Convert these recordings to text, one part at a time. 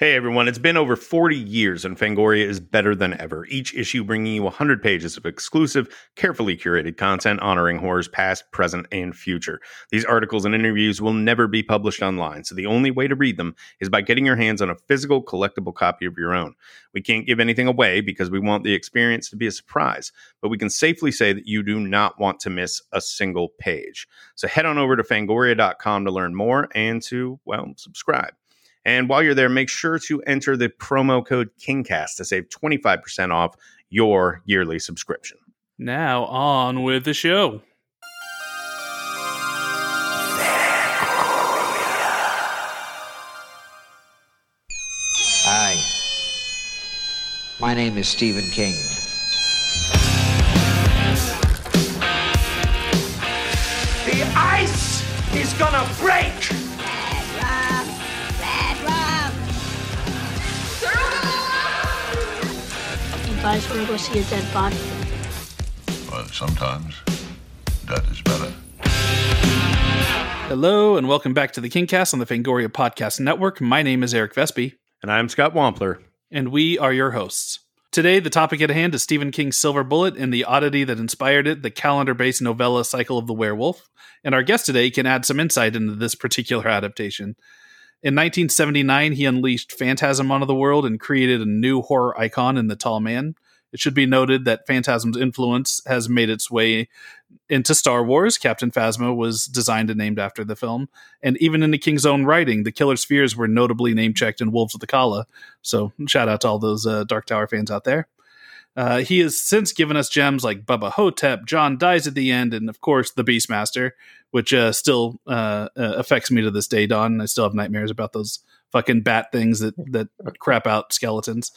Hey everyone, it's been over 40 years and Fangoria is better than ever. Each issue bringing you 100 pages of exclusive, carefully curated content honoring horrors past, present, and future. These articles and interviews will never be published online, so the only way to read them is by getting your hands on a physical, collectible copy of your own. We can't give anything away because we want the experience to be a surprise, but we can safely say that you do not want to miss a single page. So head on over to fangoria.com to learn more and to, well, subscribe. And while you're there, make sure to enter the promo code KINGCAST to save 25% off your yearly subscription. Now, on with the show. Hi. My name is Stephen King. The ice is gonna break! Guys want to go see a dead body? Well, sometimes that is better. Hello, and welcome back to the Kingcast on the Fangoria Podcast Network. My name is Eric Vespe, And I'm Scott Wampler. and we are your hosts. Today, the topic at hand is Stephen King's Silver Bullet and the oddity that inspired it, the calendar based novella Cycle of the Werewolf. And our guest today can add some insight into this particular adaptation. In 1979, he unleashed Phantasm onto the world and created a new horror icon in the Tall Man. It should be noted that Phantasm's influence has made its way into Star Wars. Captain Phasma was designed and named after the film. And even in the King's own writing, the Killer Spheres were notably name checked in Wolves of the Calla. So shout out to all those uh, Dark Tower fans out there. Uh, he has since given us gems like Bubba Ho-Tep, John Dies at the End, and of course the Beastmaster, which uh, still uh, uh, affects me to this day. Don, I still have nightmares about those fucking bat things that that crap out skeletons.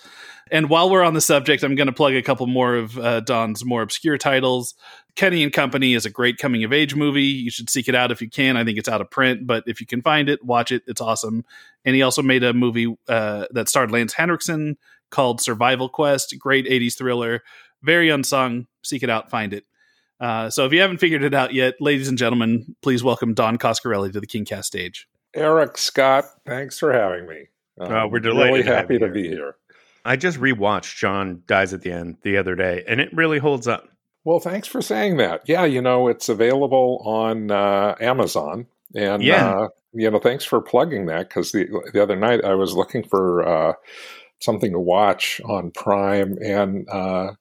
And while we're on the subject, I'm going to plug a couple more of uh, Don's more obscure titles. Kenny and Company is a great coming of age movie. You should seek it out if you can. I think it's out of print, but if you can find it, watch it. It's awesome. And he also made a movie uh, that starred Lance Henriksen called Survival Quest. Great 80s thriller, very unsung. Seek it out, find it. Uh, so if you haven't figured it out yet, ladies and gentlemen, please welcome Don Coscarelli to the Kingcast stage. Eric Scott, thanks for having me. Oh, we're delighted Really to have happy you to be here. I just rewatched John Dies at the End the other day, and it really holds up. Well, thanks for saying that. Yeah, you know, it's available on uh, Amazon. And, Yeah. uh, you know, thanks for plugging that because the, the other night I was looking for uh, something to watch on Prime and uh,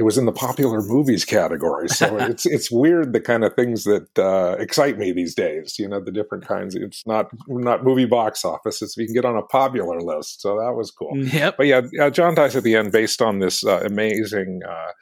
it was in the popular movies category. So it's it's weird the kind of things that uh, excite me these days. You know, the different kinds. It's not not movie box office. It's you can get on a popular list. So that was cool. Yep. But yeah, uh, John dies at the end based on this uh, amazing uh,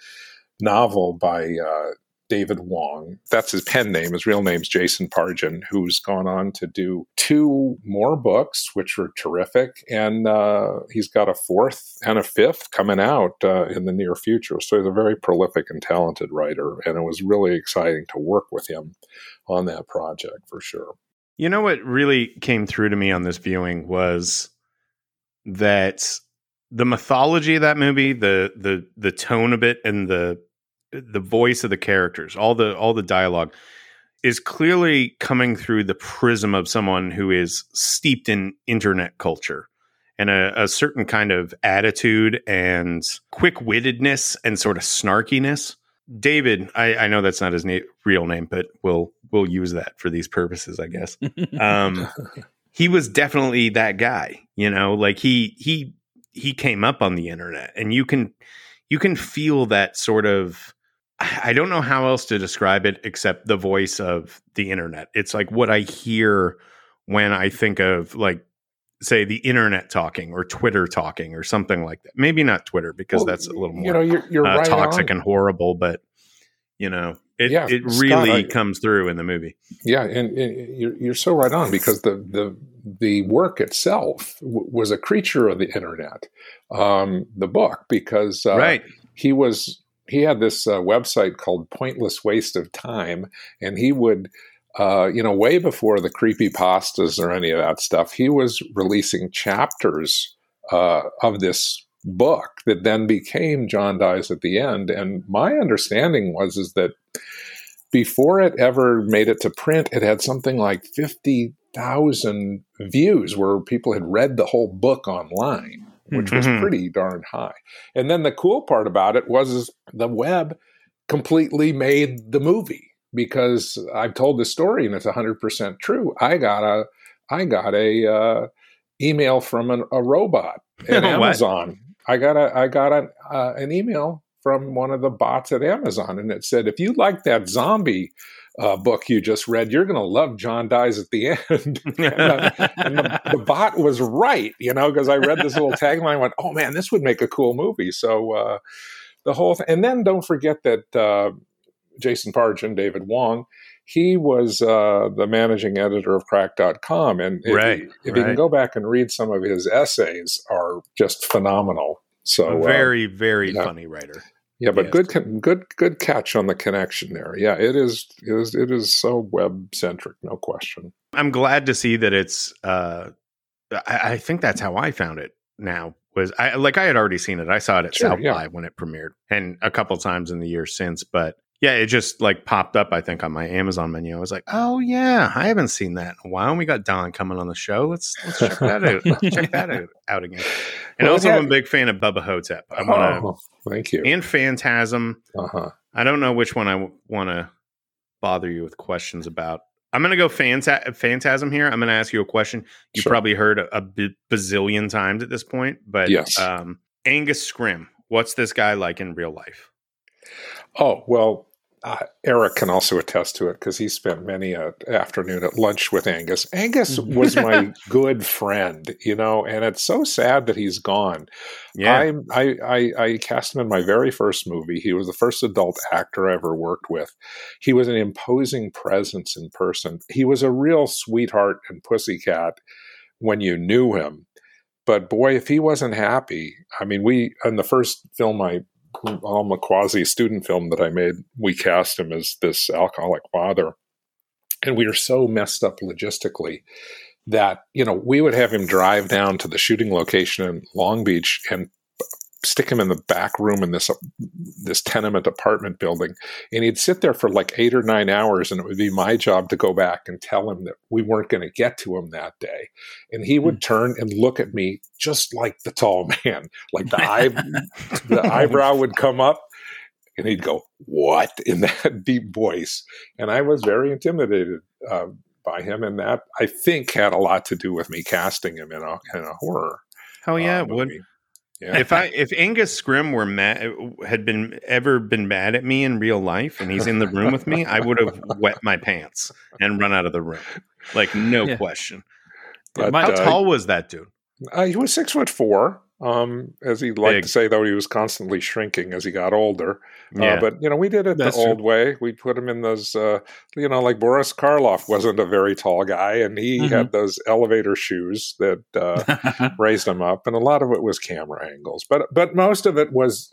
novel by uh, David Wong. That's his pen name. His real name's Jason Pargin, who's gone on to do two more books, which were terrific. And uh, he's got a fourth and a fifth coming out uh, in the near future. So he's a very prolific and talented writer. And it was really exciting to work with him on that project for sure. You know what really came through to me on this viewing was that the mythology of that movie, the the the tone of it, and the the voice of the characters, all the all the dialogue, is clearly coming through the prism of someone who is steeped in internet culture and a, a certain kind of attitude and quick wittedness and sort of snarkiness. David, I, I know that's not his na- real name, but we'll we'll use that for these purposes, I guess. Um, he was definitely that guy, you know, like he he he came up on the internet, and you can you can feel that sort of. I don't know how else to describe it except the voice of the internet. It's like what I hear when I think of like say the internet talking or Twitter talking or something like that. Maybe not Twitter because Well, that's a little more You know, you're, you're uh, right toxic on. and horrible, but you know, it Yeah, it Scott, really I- comes through in the movie. Yeah, and, and you're, you're so right on because the the the work itself w- was a creature of the internet. Um, the book because uh, right. he was he had this uh, website called Pointless Waste of Time, and he would. Uh, you know, way before the creepy pastas or any of that stuff, he was releasing chapters uh, of this book that then became John Dies at the End. And my understanding was is that before it ever made it to print, it had something like thousand views where people had read the whole book online, which was Mhm. pretty darn high. And then the cool part about it was the web completely made the movie because I've told this story and it's 100% true. I got a I got a uh, email from an, a robot at Amazon. I got a I got an uh, an email from one of the bots at Amazon, and it said, "If you like that zombie uh, book you just read, you're going to love John Dies at the End." and the, and the, the bot was right, you know, because I read this little tagline, and went, "Oh man, this would make a cool movie." So uh, the whole thing, and then don't forget that uh, Jason Pargin and David Wong. He was uh, the managing editor of Cracked.com, and if, Right, you, if you can go back and read some of his essays, are just phenomenal. So a uh, very, very yeah. funny writer. Yeah, but Yes. good, good, good catch on the connection there. Yeah, it is, it is, it is so web centric, no question. I'm glad to see that it's. Uh, I, I think that's how I found it. Now was I like I had already seen it. I saw it at Sure, South yeah. by when it premiered, and a couple times in the years since. But yeah, it just like popped up. I think on my Amazon menu. I was like, oh yeah, I haven't seen that in a while. We got Don coming on the show. Let's let's check that out. Let's check that out, out again. And Well, also, yeah. I'm a big fan of Bubba Ho-Tep. I want to Oh, thank you. and Phantasm. Uh huh. I don't know which one I want to bother you with questions about. I'm going to go phanta- Phantasm here. I'm going to ask you a question you Sure. probably heard a, a b- bazillion times at this point, but Yes. um, Angus Scrimm, what's this guy like in real life? Oh well, uh, Eric can also attest to it because he spent many a afternoon at lunch with Angus. Angus was my good friend, you know, and it's so sad that he's gone. Yeah, I, I, I, I cast him in my very first movie. He was the first adult actor I ever worked with. He was an imposing presence in person. He was a real sweetheart and pussycat when you knew him. But boy, if he wasn't happy, I mean, we, in the first film I, um, a quasi student film that I made, we cast him as this alcoholic father. And we were so messed up logistically that you know we would have him drive down to the shooting location in Long Beach and stick him in the back room in this this tenement apartment building and he'd sit there for like 8 or 9 hours and it would be my job to go back and tell him that we weren't going to get to him that day and he would turn and look at me just like the tall man like the eye the eyebrow would come up and he'd go what in that deep voice and i was very intimidated uh, by him, and that I think had a lot to do with me casting him in a in a horror. oh yeah, uh, it would. Yeah. if I if Angus Scrimm were mad had been ever been mad at me in real life and he's in the room with me, I would have wet my pants and run out of the room, like no Yeah. question. But, How uh, tall was that dude? Uh, he was six foot four. Um, as he liked Big. to say, though, he was constantly shrinking as he got older. Yeah, Uh, but you know, we did it That's the true. old way. We put him in those, uh, you know, like Boris Karloff wasn't a very tall guy, and he Mhm. had those elevator shoes that uh, raised him up, and a lot of it was camera angles, but but most of it was,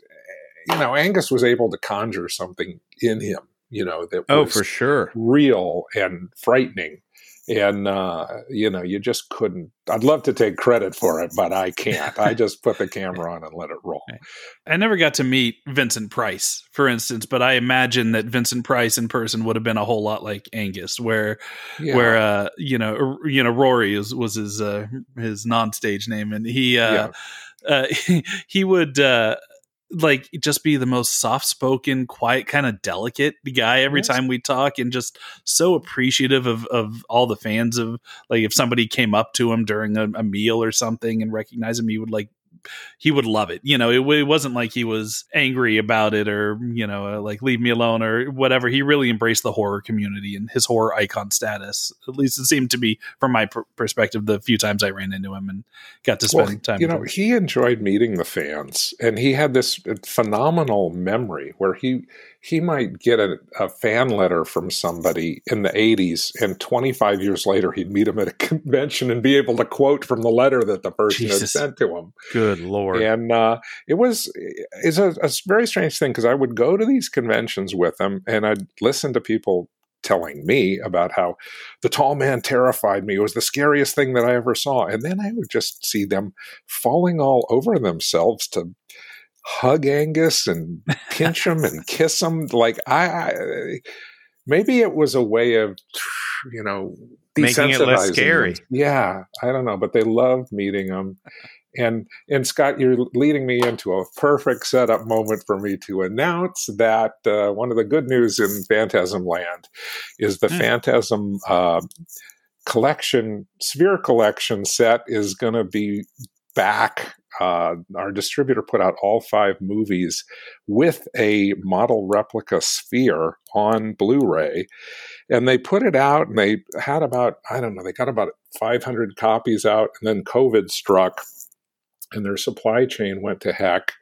you know, Angus was able to conjure something in him, you know, that oh was for sure. real and frightening. And uh, you know, you just couldn't. I'd love to take credit for it, but I can't. I just put the camera on and let it roll. I never got to meet Vincent Price, for instance, but I imagine that Vincent Price in person would have been a whole lot like Angus, where Yeah. where uh, you know you know Rory is, was his uh, his non stage name, and he uh, uh, he would uh, like just be the most soft spoken, quiet, kind of delicate guy every time we talk, and just so appreciative of of all the fans of like if somebody came up to him during a, a meal or something and recognized him, he would like he would love it. You know, it, it wasn't like he was angry about it or, you know, uh, like leave me alone or whatever. He really embraced the horror community and his horror icon status. At least it seemed to be from my per- perspective the few times I ran into him and got to spend Well, time you know, him. he enjoyed meeting the fans, and he had this phenomenal memory where he he might get a, a fan letter from somebody in the '80s, and 25 years later, he'd meet him at a convention and be able to quote from the letter that the person Jesus. had sent to him. Good lord. And uh, it was it's a, a very strange thing because I would go to these conventions with him, and I'd listen to people telling me about how the tall man terrified me. It was the scariest thing that I ever saw. And then I would just see them falling all over themselves to hug Angus and pinch him and kiss him. Like I, I maybe it was a way of, you know, Making it less scary. Yeah, I don't know, but they loved meeting them. And and Scott, you're leading me into a perfect setup moment for me to announce that uh, one of the good news in Phantasm Land is the Hmm. Phantasm uh, collection, Sphere collection set is going to be back. Uh, our distributor put out all five movies with a model replica sphere on Blu-ray, and they put it out, and they had about I don't know, they got about 500 copies out, and then COVID struck, and their supply chain went to heck.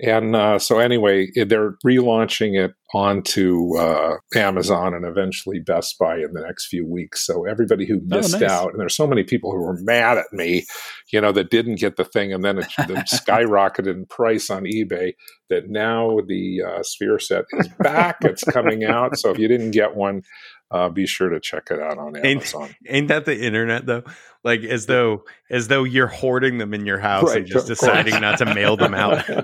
And uh, so, anyway, they're relaunching it onto uh, Amazon and eventually Best Buy in the next few weeks. So, everybody who Oh, missed nice. out, and there's so many people who were mad at me, you know, that didn't get the thing, and then it the skyrocketed in price on eBay. That now the uh, Sphere set is back; it's coming out. So, if you didn't get one, uh, be sure to check it out on Ain't- Amazon. Ain't that the internet though? Like as though as though you're hoarding them in your house and just deciding not to mail them out.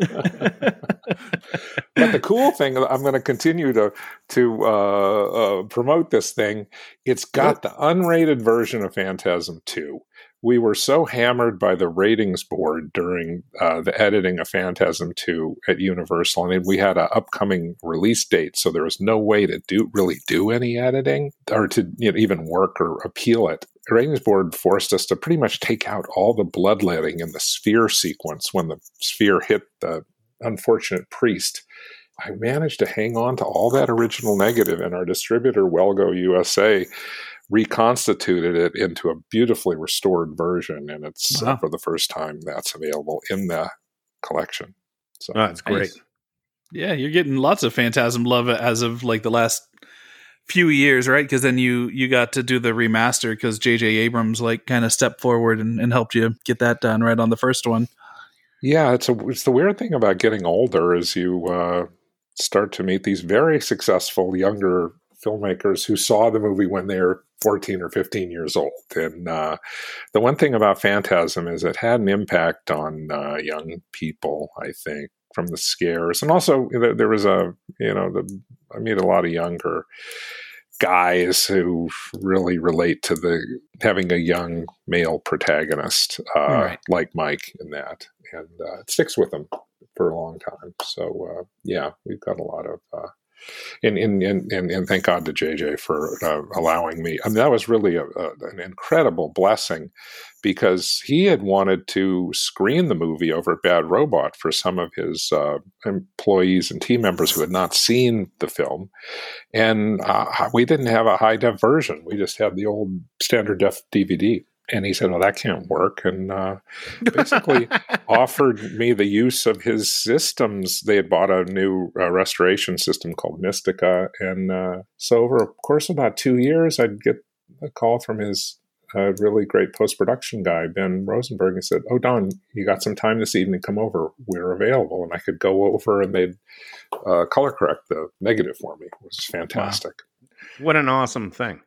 but the cool thing, I'm going to continue to to uh, uh, promote this thing. It's got the unrated version of Phantasm 2. We were so hammered by the ratings board during uh, the editing of Phantasm 2 at Universal, and we had an upcoming release date, so there was no way to do really do any editing or to you know, even work or appeal it. The ratings board forced us to pretty much take out all the bloodletting in the sphere sequence when the sphere hit the unfortunate priest. I managed to hang on to all that original negative, and our distributor, Well Go USA, reconstituted it into a beautifully restored version. And it's uh, for the first time that's available in the collection. So Oh, that's great. Nice. Yeah, you're getting lots of Phantasm love as of like the last few years, right? Because then you you got to do the remaster because J.J. Abrams like kind of stepped forward and, and helped you get that done right on the first one. Yeah, it's a it's the weird thing about getting older is you uh, start to meet these very successful younger filmmakers who saw the movie when they're 14 or 15 years old. And uh, the one thing about Phantasm is it had an impact on uh, young people, I think, from the scares. And also there, was a, you know, the, I meet a lot of younger guys who really relate to the having a young male protagonist uh, Right. like Mike in that, and uh, it sticks with them for a long time. So uh, yeah, we've got a lot of. And, and, and, and, and thank God to JJ for uh, allowing me. I mean, that was really a, a, an incredible blessing because he had wanted to screen the movie over at Bad Robot for some of his uh, employees and team members who had not seen the film. And uh, we didn't have a high def version, we just had the old standard def DVD. And he said, Well, that can't work. And uh, basically offered me the use of his systems. They had bought a new uh, restoration system called Mistika. And uh, so, over a course of about two years, I'd get a call from his uh, really great post production guy, Ben Rosenberg, and said, Oh, Don, you got some time this evening? Come over. We're available. And I could go over and they'd uh, color correct the negative for me. It was fantastic. what an awesome thing.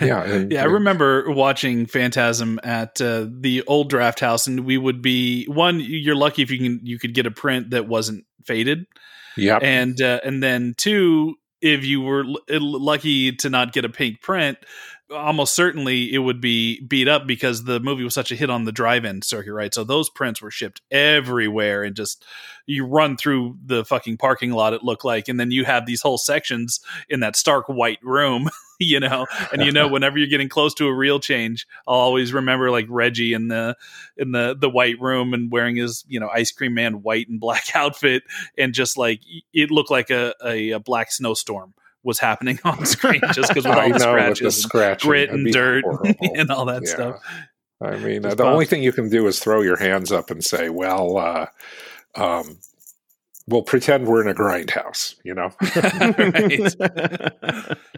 Yeah. And, Yeah, I remember watching Phantasm at uh, the old draft house, and we would be one. You're lucky if you can you could get a print that wasn't faded, Yep. and uh, and then two, if you were l- lucky to not get a pink print, almost certainly it would be beat up because the movie was such a hit on the drive-in circuit, right? So those prints were shipped everywhere, and just you run through the fucking parking lot. It looked like, and then you have these whole sections in that stark white room, you know, and you know whenever you're getting close to a real change, I'll always remember like Reggie in the in the the white room and wearing his you know ice cream man white and black outfit, and just like it looked like a a, a black snowstorm was happening on screen just because with all the know, with the scratches, grit and dirt horrible. and all that Yeah. stuff. I mean, uh, the only thing you can do is throw your hands up and say, "Well, uh, um, we'll pretend we're in a grindhouse," you know.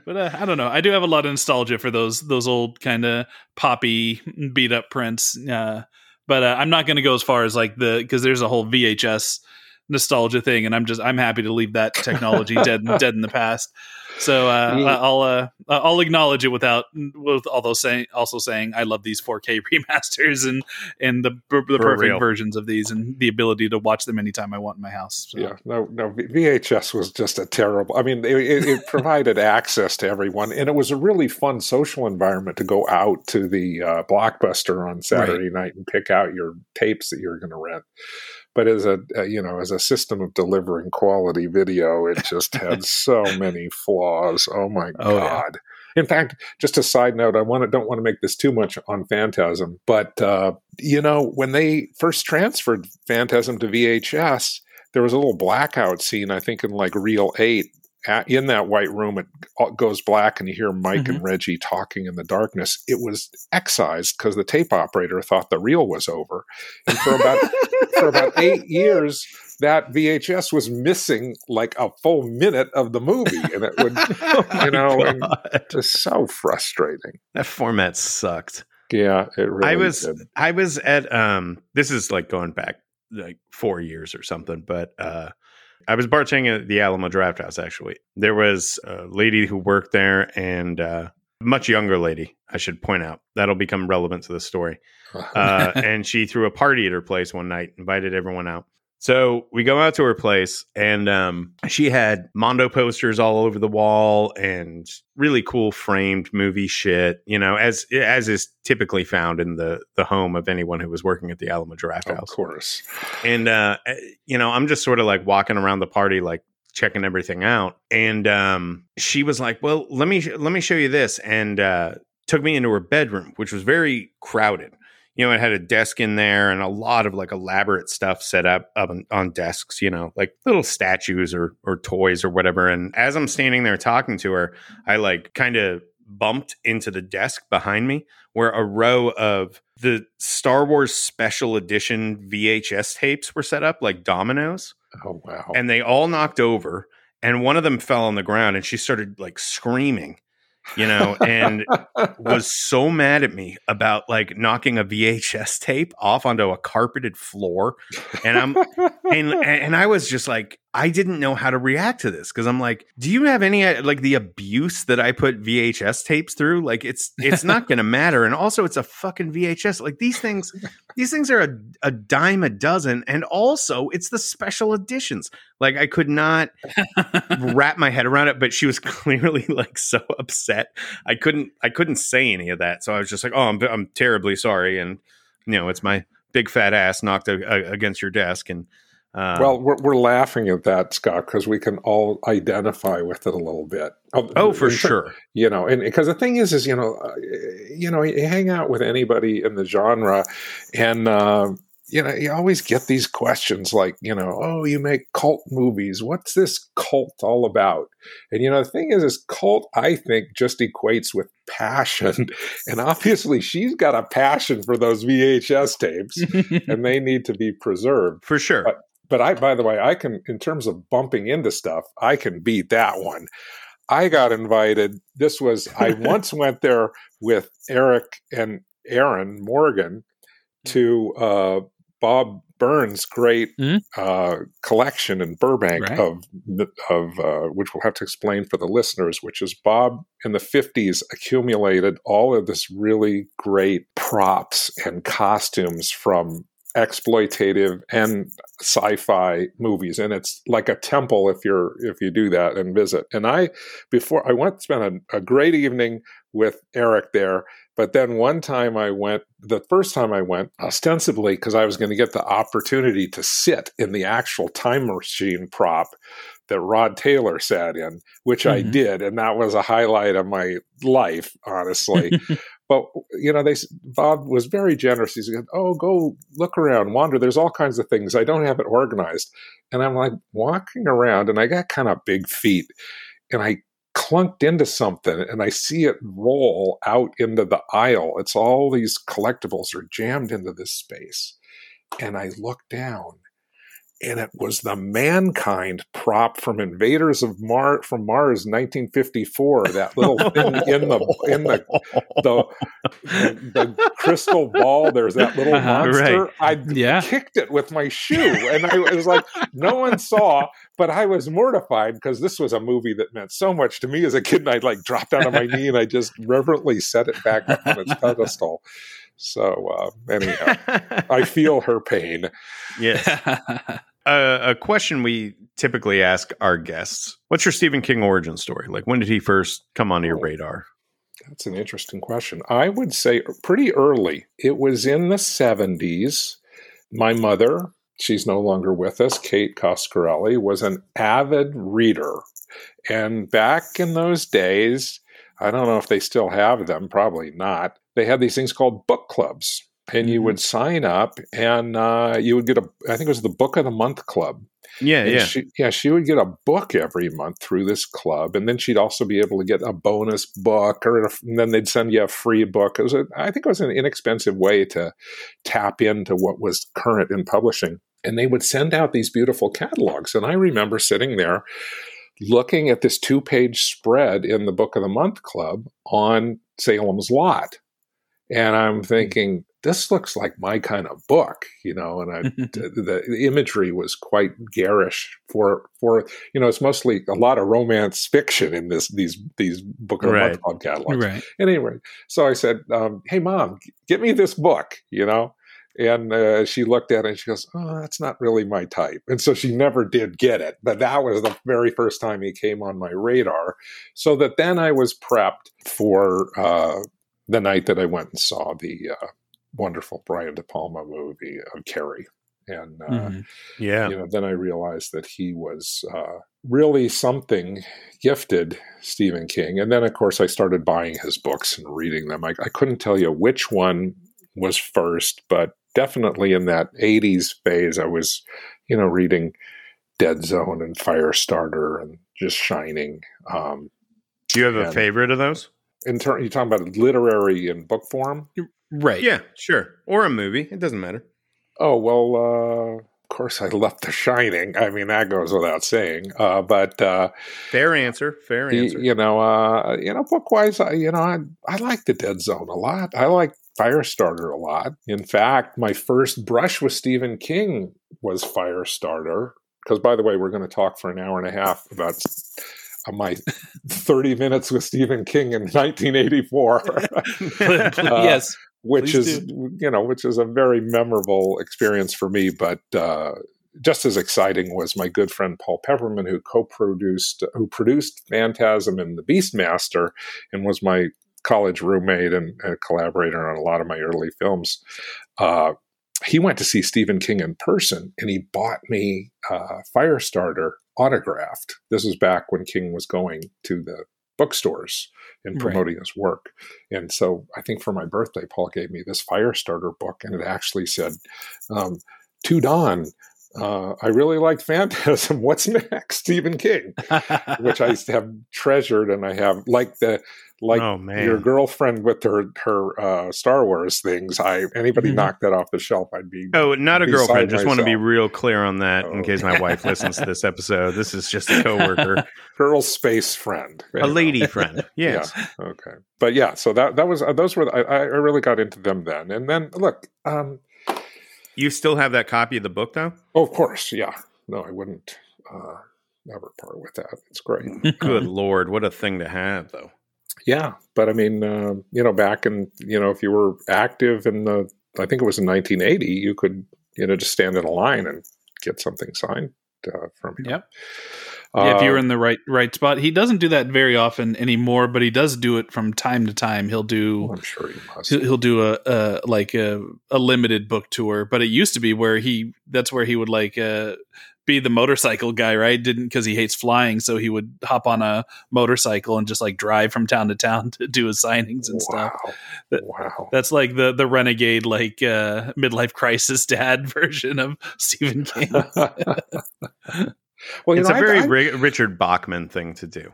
but uh, I don't know. I do have a lot of nostalgia for those those old kind of poppy beat up prints. Uh, but uh, I'm not going to go as far as like the because there's a whole VHS nostalgia thing, and I'm just I'm happy to leave that technology dead dead in the past. So uh, Yeah. I'll uh, I'll acknowledge it without with although saying also saying I love these 4K remasters and and the the For perfect real. versions of these and the ability to watch them anytime I want in my house. So. Yeah, no, no. VHS was just a terrible. I mean, it, it, it provided access to everyone, and it was a really fun social environment to go out to the uh, blockbuster on Saturday night and pick out your tapes that you're going to rent. But as a uh, you know, as a system of delivering quality video, it just had so many flaws. Oh my Oh, yeah. god! In fact, just a side note, I want to don't want to make this too much on Phantasm, but uh, you know, when they first transferred Phantasm to VHS, there was a little blackout scene, I think, in like Reel 8. At, in that white room, it all goes black, and you hear Mike and Reggie talking in the darkness. It was excised because the tape operator thought the reel was over. And for about for about eight years, that VHS was missing like a full minute of the movie, and it would, you know, and God. it was so frustrating. that format sucked. Yeah, it really I was did. I was at um this is like going back like four years or something, but uh I was bartending at the Alamo Drafthouse actually. There was a lady who worked there and uh much younger lady, I should point out. That'll become relevant to the story. Uh and she threw a party at her place one night, invited everyone out. So we go out to her place, and um, she had Mondo posters all over the wall and really cool framed movie shit. You know, as as is typically found in the the home of anyone who was working at the Alamo Drafthouse, of course. And uh, you know, I'm just sort of like walking around the party, like checking everything out. And um, she was like, "Well, let me let me show you this," and uh, took me into her bedroom, which was very crowded. You know, it had a desk in there and a lot of like elaborate stuff set up, up on, on desks. You know, like little statues or or toys or whatever. And as I'm standing there talking to her, I like kind of bumped into the desk behind me where a row of the Star Wars special edition VHS tapes were set up like dominoes Oh wow. and they all knocked over and one of them fell on the ground and she started like screaming you know and was so mad at me about like knocking a VHS tape off onto a carpeted floor. And I'm and and I was just like I didn't know how to react to this because I'm like, do you have any uh, like the abuse that I put VHS tapes through? Like it's it's not going to matter, and also it's a fucking VHS. Like these things, these things are a, a dime a dozen, and also it's the special editions. Like I could not wrap my head around it, but she was clearly like so upset. I couldn't I couldn't say any of that, so I was just like, oh, I'm I'm terribly sorry, and you know, it's my big fat ass knocked a, a, against your desk, and. Um, well, we're, we're laughing at that, Scott, because we can all identify with it a little bit. oh, for in sure. You know, and because the thing is, is you know, uh, you know, you hang out with anybody in the genre, and uh, you know, you always get these questions like, you know, oh, you make cult movies. What's this cult all about? And you know, the thing is, is cult, I think, just equates with passion, and obviously, she's got a passion for those VHS tapes, and they need to be preserved For sure. But- but I, by the way, I can, in terms of bumping into stuff, I can beat that one. I got invited. This was, I once went there with Eric and Aaron Morgan to uh, Bob Burns' great Mhm. uh, collection in Burbank Right. of, of uh, which we'll have to explain for the listeners, which is Bob in the 50s accumulated all of this really great props and costumes from exploitative and sci-fi movies and it's like a temple if you're if you do that and visit and i before i went spent a, a great evening with eric there but then one time i went the first time i went ostensibly because i was going to get the opportunity to sit in the actual time machine prop that rod taylor sat in which i Mhm. did and that was a highlight of my life honestly but you know, they Bob was very generous. He said, "Oh, go look around, wander. There's all kinds of things. I don't have it organized." And I'm like walking around, and I got kind of big feet, and I clunked into something, and I see it roll out into the aisle. It's all these collectibles are jammed into this space, and I look down, and it was the mankind prop from Invaders of Mars from Mars 1954. That little thing in the in the the, the crystal ball. There's that little Uh-huh, monster. I Yeah. kicked it with my shoe, and I was like, no one saw, but I was mortified because this was a movie that meant so much to me as a kid. And I like dropped down on my knee and I just reverently set it back up on its pedestal. So uh, anyhow, I feel her pain. yes. Uh, a question we typically ask our guests: What's your Stephen King origin story? Like, when did he first come onto your radar? That's an interesting question. I would say pretty early. It was in the 70s. My mother, she's no longer with us, Kate Coscarelli, was an avid reader. And back in those days, I don't know if they still have them, probably not. They had these things called book clubs. And you would sign up and uh, you would get a, I think it was the Book of the Month Club. Yeah, And yeah. She, yeah, she would get a book every month through this club, and then she'd also be able to get a bonus book, or a, and then they'd send you a free book. It was, a, I think, it was an inexpensive way to tap into what was current in publishing. And they would send out these beautiful catalogs, and I remember sitting there looking at this two-page spread in the Book of the Month Club on Salem's Lot, and I'm thinking. This looks like my kind of book, you know, and I, the, the imagery was quite garish for for you know it's mostly a lot of romance fiction in this these these book of Right. month club catalogs. right. Anyway, so I said, um, "Hey, mom, get me this book," you know. And uh, she looked at it and she goes, "Oh, that's not really my type." And so she never did get it. But that was the very first time he came on my radar. So that then I was prepped for uh, the night that I went and saw the uh, wonderful Brian De Palma movie of Carrie. And uh, Mhm. yeah. you know, then I realized that he was uh, really something gifted, Stephen King. And then, of course, I started buying his books and reading them. I, I couldn't tell you which one was first, but definitely in that 80s phase, I was, you know, reading Dead Zone and Firestarter and just Shining. Um, Do you have a favorite of those? In turn, you're talking about literary in book form? Right. Yeah, sure. Or a movie. It doesn't matter. Oh well, uh, of course I love The Shining. I mean that goes without saying. Uh, but uh, Fair answer. Fair y- answer. you know, uh, you know, book wise, you know, I, I like The Dead Zone a lot. I like Firestarter a lot. In fact, my first brush with Stephen King was Firestarter. Because by the way, we're going to talk for an hour and a half about my 30 minutes with Stephen King in 1984. Uh, yes. which Please is you know which is a very memorable experience for me but uh, just as exciting was my good friend paul pepperman who co-produced who produced phantasm and the beastmaster and was my college roommate and, and collaborator on a lot of my early films uh, he went to see stephen king in person and he bought me uh, firestarter autographed this was back when king was going to the bookstores and Right. promoting his work and so I think for my birthday, Paul gave me this Firestarter book, and it actually said, um, "To Don, uh, I really liked Phantasm. What's next, Stephen King?" Which I have treasured, and I have like the like oh man. your girlfriend with her her uh, Star Wars things. I anybody Mhm. knock that off the shelf, I'd be. Oh, not a girlfriend. Just want to be real clear on that in Oh. case my wife listens to this episode. This is just a coworker, girl space friend, a lady friend. Yes. Okay, but yeah, so that that was uh, those were I, I really got into them then, and then look. Um, You still have that copy of the book though? Oh, of course, yeah. No, I wouldn't uh, never part with that. It's great. Good lord, what a thing to have though. yeah, but I mean, uh, you know, back in you know, if you were active in the, I think it was in 1980, you could you know just stand in a line and get something signed uh, from him. Yep. Yeah, if you were Uh, in the right right spot, he doesn't do that very often anymore, but he does do it from time to time. He'll do I'm sure he must. he'll he'll do a, a like a, a limited book tour, but it used to be where he that's where he would like uh, be the motorcycle guy, right? Didn't because he hates flying, so he would hop on a motorcycle and just like drive from town to town to do his signings and stuff. Wow. That- wow. That's like the the renegade like uh, midlife crisis dad version of Stephen King. well, it's know, a I- very I- Ri- Richard Bachman thing to do.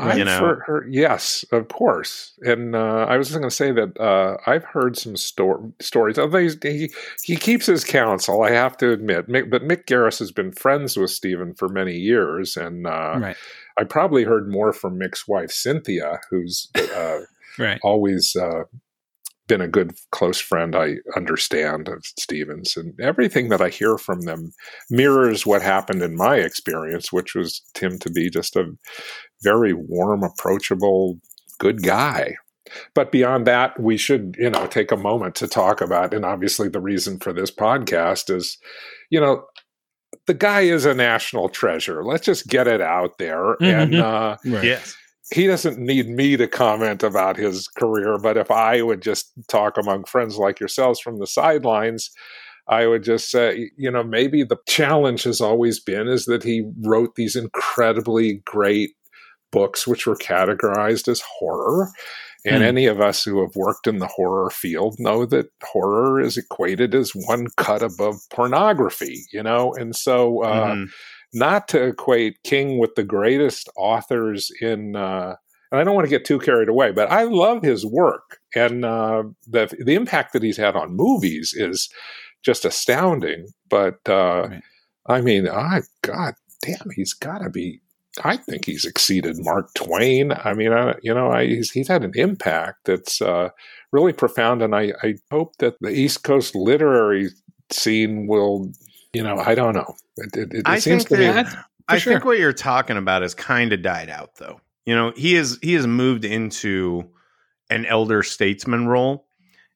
I've you know? heard, heard- yes, of course. And uh, I was just going to say that uh, I've heard some sto- stories. Although he he keeps his counsel, I have to admit. Mick, but Mick Garris has been friends with Stephen for many years, and uh, right. I probably heard more from Mick's wife Cynthia, who's uh, Right. always uh, been a good close friend. I understand of Stevens, and everything that I hear from them mirrors what happened in my experience, which was Tim to be just a very warm, approachable, good guy. But beyond that, we should, you know, take a moment to talk about, and obviously the reason for this podcast is, you know, the guy is a national treasure. Let's just get it out there. And Mhm. uh, Right. Yes. He doesn't need me to comment about his career, but if I would just talk among friends like yourselves from the sidelines, I would just say, you know, maybe the challenge has always been is that he wrote these incredibly great books which were categorized as horror. And Hmm. any of us who have worked in the horror field know that horror is equated as one cut above pornography, you know? And so, uh, Mhm. Not to equate King with the greatest authors in. Uh, and I don't want to get too carried away, but I love his work, and uh, the the impact that he's had on movies is just astounding. But uh, Right. I mean, I God damn, he's got to be. I think he's exceeded Mark Twain. I mean, I, you know, I, he's he's had an impact that's uh, really profound, and I, I hope that the East Coast literary scene will. You know, I don't know. It, it, it I seems think to me. I sure. think what you're talking about is kind of died out though. You know, he is he has moved into an elder statesman role,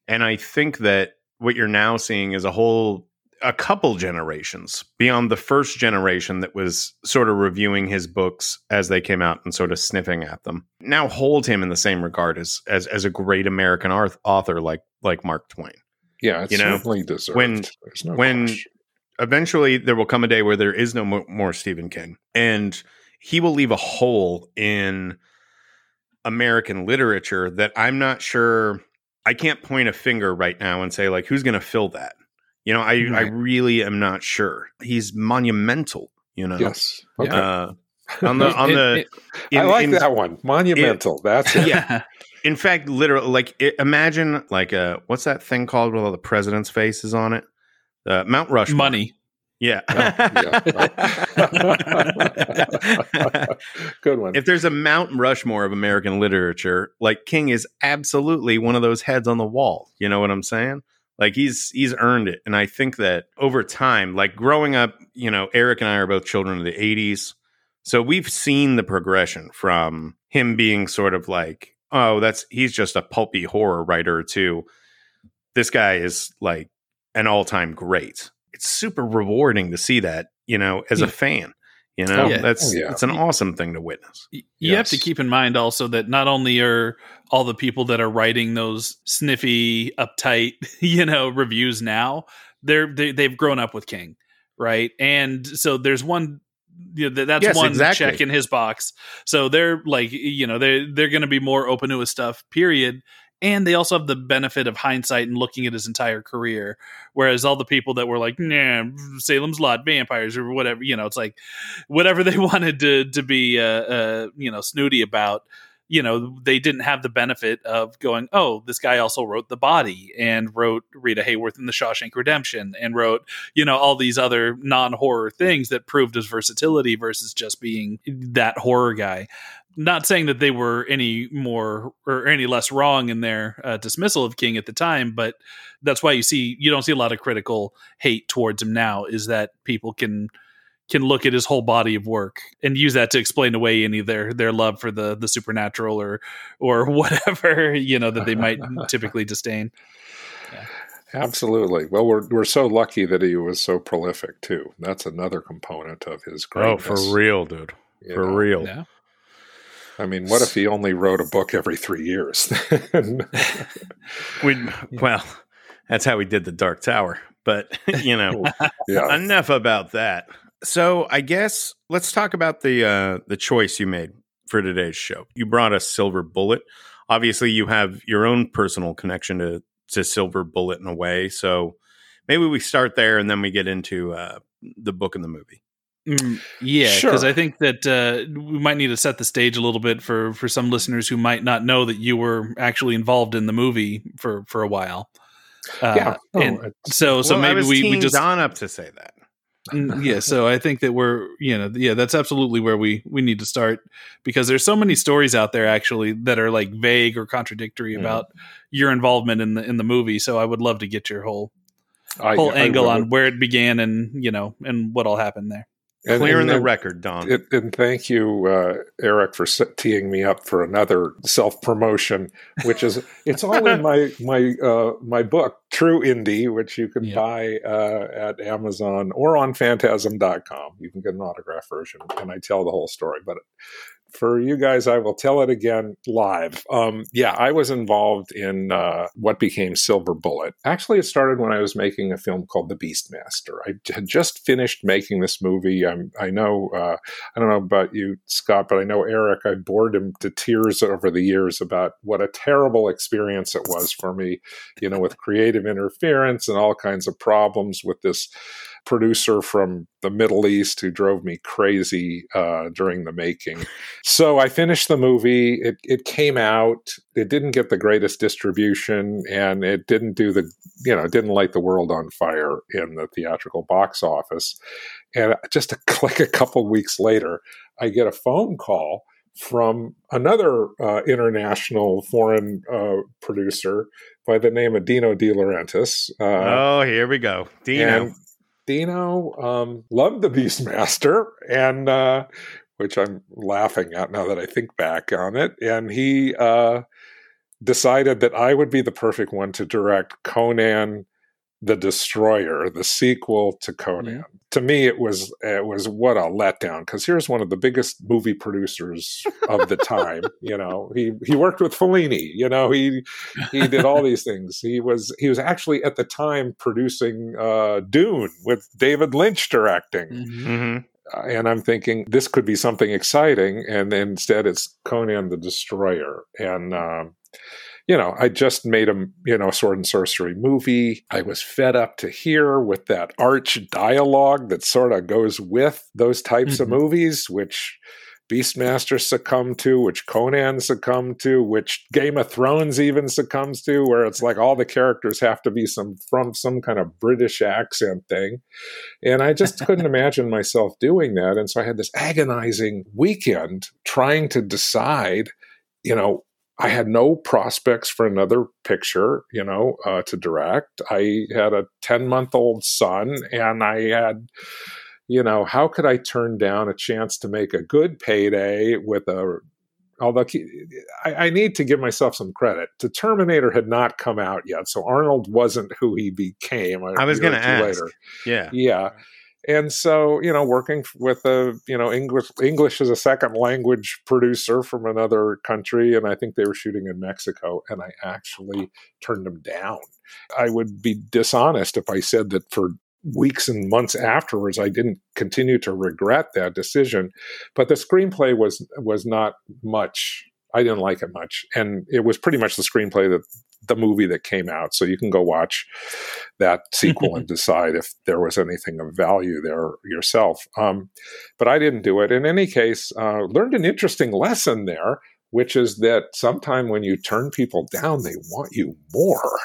and I think that what you're now seeing is a whole a couple generations beyond the first generation that was sort of reviewing his books as they came out and sort of sniffing at them. Now hold him in the same regard as as, as a great American author like like Mark Twain. Yeah, it's You know, certainly deserved. when- no when question. Eventually there will come a day where there is no mo- more Stephen King, and he will leave a hole in American literature that I'm not sure. I can't point a finger right now and say like who's going to fill that. You know, I I really am not sure. He's monumental. You know, yes, okay. uh, on the on the. it- I in- like in- that one. Monumental. That's it. Yeah. In fact, literally, like i imagine like uh what's that thing called with all the president's faces on it? Uh, Mount Rushmore. money. Yeah. Good one. if there's a Mount Rushmore of American literature, like King is absolutely one of those heads on the wall. You know what I'm saying? Like he's he's earned it, and I think that over time, like growing up, you know, Eric and I are both children of the '80s, so we've seen the progression from him being sort of like, oh, that's he's just a pulpy horror writer to this guy is like an all-time great. It's super rewarding to see that, you know, as a fan. You know, Oh, yeah. that's Oh, yeah. it's an awesome thing to witness. Y- You have to keep in mind also that not only are all the people that are writing those sniffy, uptight, you know, reviews now, they're they, they've grown up with King, right? And so there's one, you know, that's Yes, one exactly. check in his box. So they're like, you know, they're they're going to be more open to his stuff. Period. And they also have the benefit of hindsight and looking at his entire career. Whereas all the people that were like, nah, Salem's Lot, vampires, or whatever, you know, it's like whatever they wanted to to be uh, uh you know snooty about you know they didn't have the benefit of going oh this guy also wrote the body and wrote rita hayworth in the shawshank redemption and wrote you know all these other non-horror things that proved his versatility versus just being that horror guy not saying that they were any more or any less wrong in their uh, dismissal of king at the time but that's why you see you don't see a lot of critical hate towards him now is that people can can look at his whole body of work and use that to explain away any of their their love for the the supernatural or or whatever you know that they might typically disdain. Absolutely. Well, we're we're so lucky that he was so prolific too. That's another component of his greatness. Oh, for real, dude. you For know. real. Yeah. I mean, what if he only wrote a book every three years? We well, that's how we did the Dark Tower. But you know, yeah. enough about that. So I guess let's talk about the uh the choice you made for today's show. You brought us Silver Bullet. Obviously, you have your own personal connection to to Silver Bullet in a way. So maybe we start there and then we get into uh the book and the movie. Mm, yeah, Sure. because I think that uh, we might need to set the stage a little bit for for some listeners who might not know that you were actually involved in the movie for for a while. Uh, yeah. Oh, and so so Well, I maybe we, we just on up to say that. Mm, yeah so i think that we're you know yeah that's absolutely where we we need to start because there's so many stories out there actually that are like vague or contradictory Mhm. about your involvement in the in the movie so i would love to get your whole I- whole I angle will. on where it began and you know and what all happened there And- Clearing and the record, Don. And, and thank you, uh, Eric, for teeing me up for another self promotion, which is it's all in my my uh, my book, True Indie, which you can Yeah. buy uh, at Amazon or on Phantasm.com. You can get an autograph version, and I tell the whole story. But for you guys, I will tell it again live. Um, yeah, I was involved in uh, what became Silver Bullet. Actually, it started when I was making a film called The Beastmaster. I had just finished making this movie. I'm, I know, uh, I don't know about you, Scott, but I know Eric. I bored him to tears over the years about what a terrible experience it was for me, you know, with creative interference and all kinds of problems with this producer from the Middle East who drove me crazy uh, during the making. So I finished the movie. It, it came out. It didn't get the greatest distribution, and it didn't do the you know didn't light the world on fire in the theatrical box office. And just a, like a couple weeks later, I get a phone call from another uh, international foreign uh, producer by the name of Dino De Laurentiis. Uh, oh, here we go. Dino. Dino um, loved the Beastmaster, and uh, which I'm laughing at now that I think back on it. And he uh, decided that I would be the perfect one to direct Conan the Destroyer, the sequel to Conan. Yeah. To me, it was it was what a letdown because here's one of the biggest movie producers of the time. you know, he he worked with Fellini. You know, he he did all these things. He was he was actually at the time producing uh, Dune with David Lynch directing hmm uh, and I'm thinking this could be something exciting, and instead it's Conan the Destroyer. And um, you know, I just made a you know sword and sorcery movie. I was fed up to here with that arch dialogue that sort of goes with those types Mhm. of movies, which. Beastmaster succumbed to, which Conan succumbed to, which Game of Thrones even succumbs to, where it's like all the characters have to be some from some kind of British accent thing. And I just couldn't imagine myself doing that. And so I had this agonizing weekend trying to decide, you know, I had no prospects for another picture, you know, uh, to direct. I had a 10 month old son and I had, you know, how could I turn down a chance to make a good payday with a although I, I, need to give myself some credit. The Terminator had not come out yet, so Arnold wasn't who he became. I was going to ask. Later. Yeah, yeah. And so, you know, working with a, you know, English English as a second language producer from another country, and I think they were shooting in Mexico, and I actually turned them down. I would be dishonest if I said that for weeks and months afterwards i didn't continue to regret that decision but the screenplay was was not much i didn't like it much and it was pretty much the screenplay that the movie that came out so you can go watch that sequel and decide if there was anything of value there yourself um, but i didn't do it in any case uh, learned an interesting lesson there which is that sometime when you turn people down, they want you more.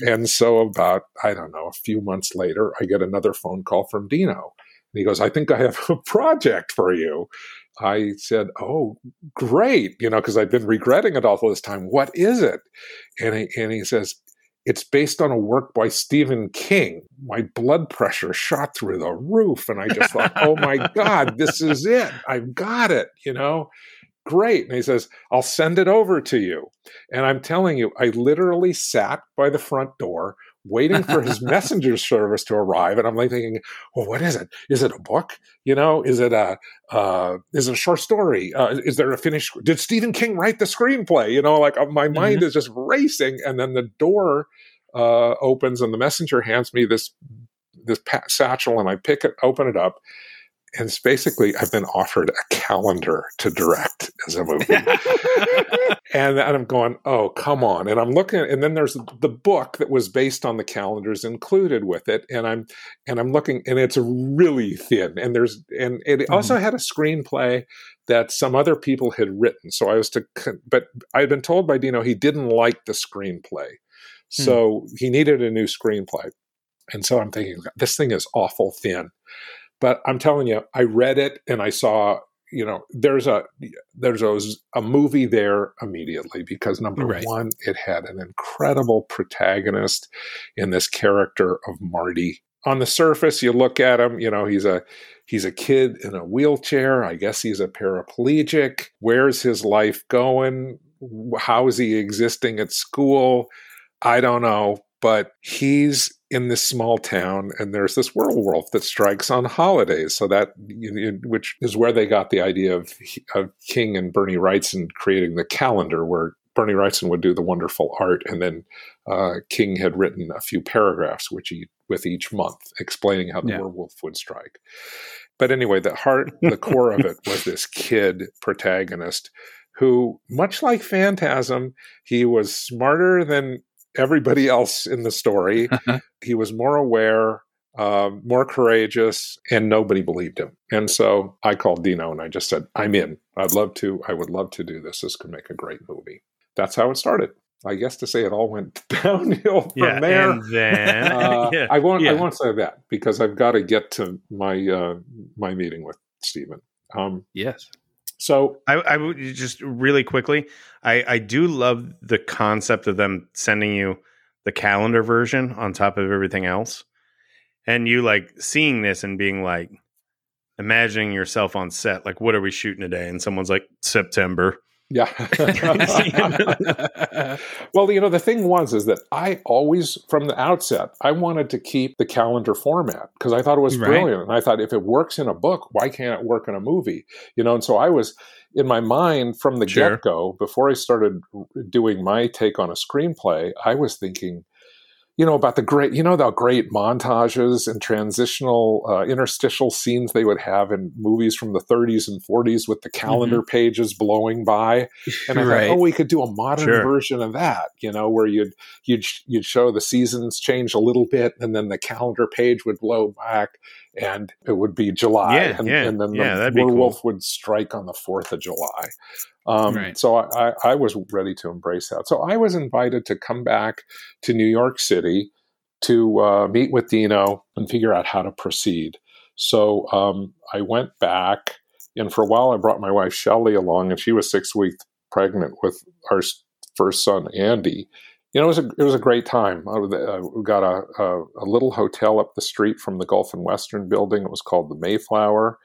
And so, about, I don't know, a few months later, I get another phone call from Dino. And he goes, I think I have a project for you. I said, Oh, great. You know, because I've been regretting it all this time. What is it? And he, and he says, it's based on a work by Stephen King. My blood pressure shot through the roof. And I just thought, oh my God, this is it. I've got it, you know? great. And he says, I'll send it over to you. And I'm telling you, I literally sat by the front door waiting for his messenger service to arrive. And I'm like thinking, well, what is it? Is it a book? You know, is it a, uh, is it a short story? Uh, is there a finished, did Stephen King write the screenplay? You know, like uh, my mind mm-hmm. is just racing. And then the door uh, opens and the messenger hands me this, this satchel and I pick it, open it up and it's basically I've been offered a calendar to direct as a movie, and, and I'm going, oh come on, and I'm looking, and then there's the book that was based on the calendars included with it, and I'm and I'm looking, and it's really thin, and there's and it mm-hmm. also had a screenplay that some other people had written, so I was to, but I had been told by Dino he didn't like the screenplay, hmm. so he needed a new screenplay. And so I'm thinking, this thing is awful thin. But I'm telling you, I read it and I saw, you know, there's a there's a, a movie there immediately because number right. one, it had an incredible protagonist in this character of Marty. On the surface, you look at him, you know, he's a he's a kid in a wheelchair. I guess he's a paraplegic. Where's his life going? How is he existing at school? I don't know, but he's in this small town and there's this werewolf that strikes on holidays so that which is where they got the idea of, of king and bernie wrightson creating the calendar where bernie wrightson would do the wonderful art and then uh, king had written a few paragraphs which he with each month explaining how the yeah. werewolf would strike but anyway the heart the core of it was this kid protagonist who much like phantasm he was smarter than everybody else in the story. he was more aware, uh, more courageous, and nobody believed him. And so I called Dino and I just said, I'm in. I'd love to. I would love to do this. This could make a great movie. That's how it started. I guess to say it all went downhill from yeah, there. And then uh, yeah, I won't. Yeah. I won't say that because I've got to get to my uh, my meeting with Stephen. Um, yes. So I, I would just really quickly, I, I do love the concept of them sending you the calendar version on top of everything else. And you like seeing this and being like, imagining yourself on set, like, what are we shooting today? And someone's like, September. Yeah. well, you know, the thing was is that I always, from the outset, I wanted to keep the calendar format because I thought it was right. brilliant. And I thought if it works in a book, why can't it work in a movie? You know, and so I was in my mind from the sure. get go, before I started doing my take on a screenplay, I was thinking, you know about the great you know the great montages and transitional uh, interstitial scenes they would have in movies from the 30s and 40s with the calendar mm-hmm. pages blowing by and i right. thought oh we could do a modern sure. version of that you know where you'd you'd you'd show the seasons change a little bit and then the calendar page would blow back and it would be July, yeah, and, yeah, and then yeah, the werewolf cool. would strike on the fourth of July. Um, right. So I, I, was ready to embrace that. So I was invited to come back to New York City to uh, meet with Dino and figure out how to proceed. So um, I went back, and for a while I brought my wife Shelley along, and she was six weeks pregnant with our first son Andy. You know, it was a it was a great time. Uh, we got a, a, a little hotel up the street from the Gulf and Western building. It was called the Mayflower,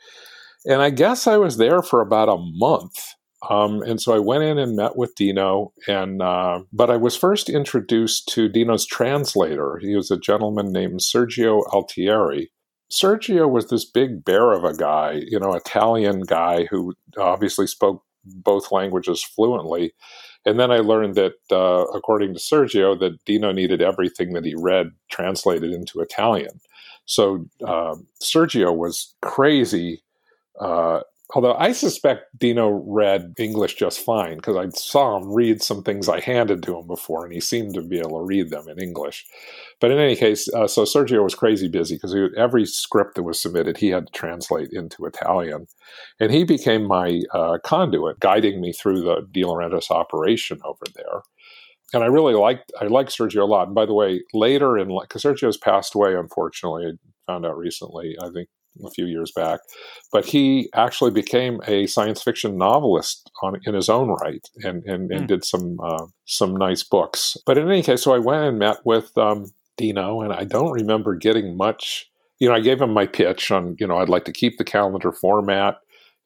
and I guess I was there for about a month um, and so I went in and met with Dino, and uh, but I was first introduced to Dino's translator. He was a gentleman named Sergio Altieri. Sergio was this big bear of a guy, you know, Italian guy who obviously spoke both languages fluently. And then I learned that, uh, according to Sergio, that Dino needed everything that he read translated into Italian. So uh, Sergio was crazy uh, Although I suspect Dino read English just fine because I saw him read some things I handed to him before, and he seemed to be able to read them in English. But in any case, uh, so Sergio was crazy busy because every script that was submitted he had to translate into Italian, and he became my uh, conduit, guiding me through the De Laurentiis operation over there. And I really liked I liked Sergio a lot. And by the way, later in because Sergio's passed away, unfortunately, I found out recently. I think a few years back, but he actually became a science fiction novelist on in his own right, and and, and mm. did some uh, some nice books. But in any case, so I went and met with um, Dino, and I don't remember getting much. You know, I gave him my pitch on you know I'd like to keep the calendar format,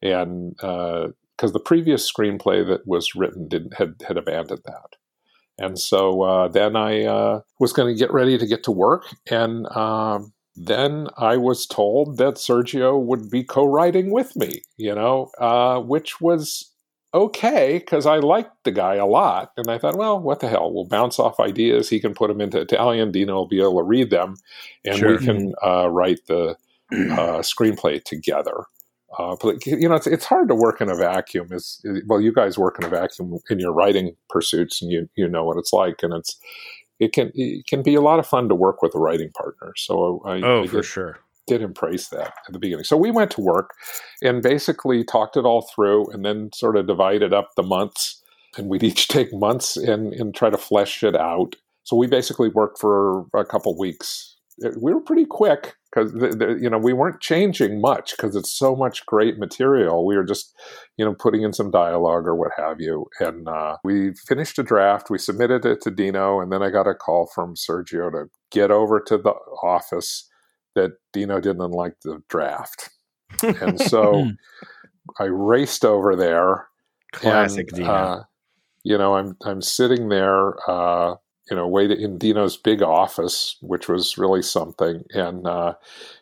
and because uh, the previous screenplay that was written didn't had had abandoned that. And so uh, then I uh, was going to get ready to get to work, and um, then I was told that Sergio would be co-writing with me, you know, uh, which was okay because I liked the guy a lot, and I thought, well, what the hell? We'll bounce off ideas. He can put them into Italian. Dino will be able to read them, and sure. we can uh, write the uh, screenplay together. Uh, but you know, it's it's hard to work in a vacuum. Is well, you guys work in a vacuum in your writing pursuits, and you you know what it's like, and it's it can it can be a lot of fun to work with a writing partner. So I, oh, I for did, sure. did embrace that at the beginning. So we went to work and basically talked it all through, and then sort of divided up the months, and we'd each take months and and try to flesh it out. So we basically worked for a couple weeks. It- we were pretty quick because you know we weren't changing much because it's so much great material. We were just you know putting in some dialogue or what have you, and uh, we finished a draft. We submitted it to Dino, and then I got a call from Sergio to get over to the office that Dino didn't like the draft, and so I raced over there. Classic and, Dino. uh, you know, I'm I'm sitting there, uh, you know, waiting in Dino's big office, which was really something. And uh,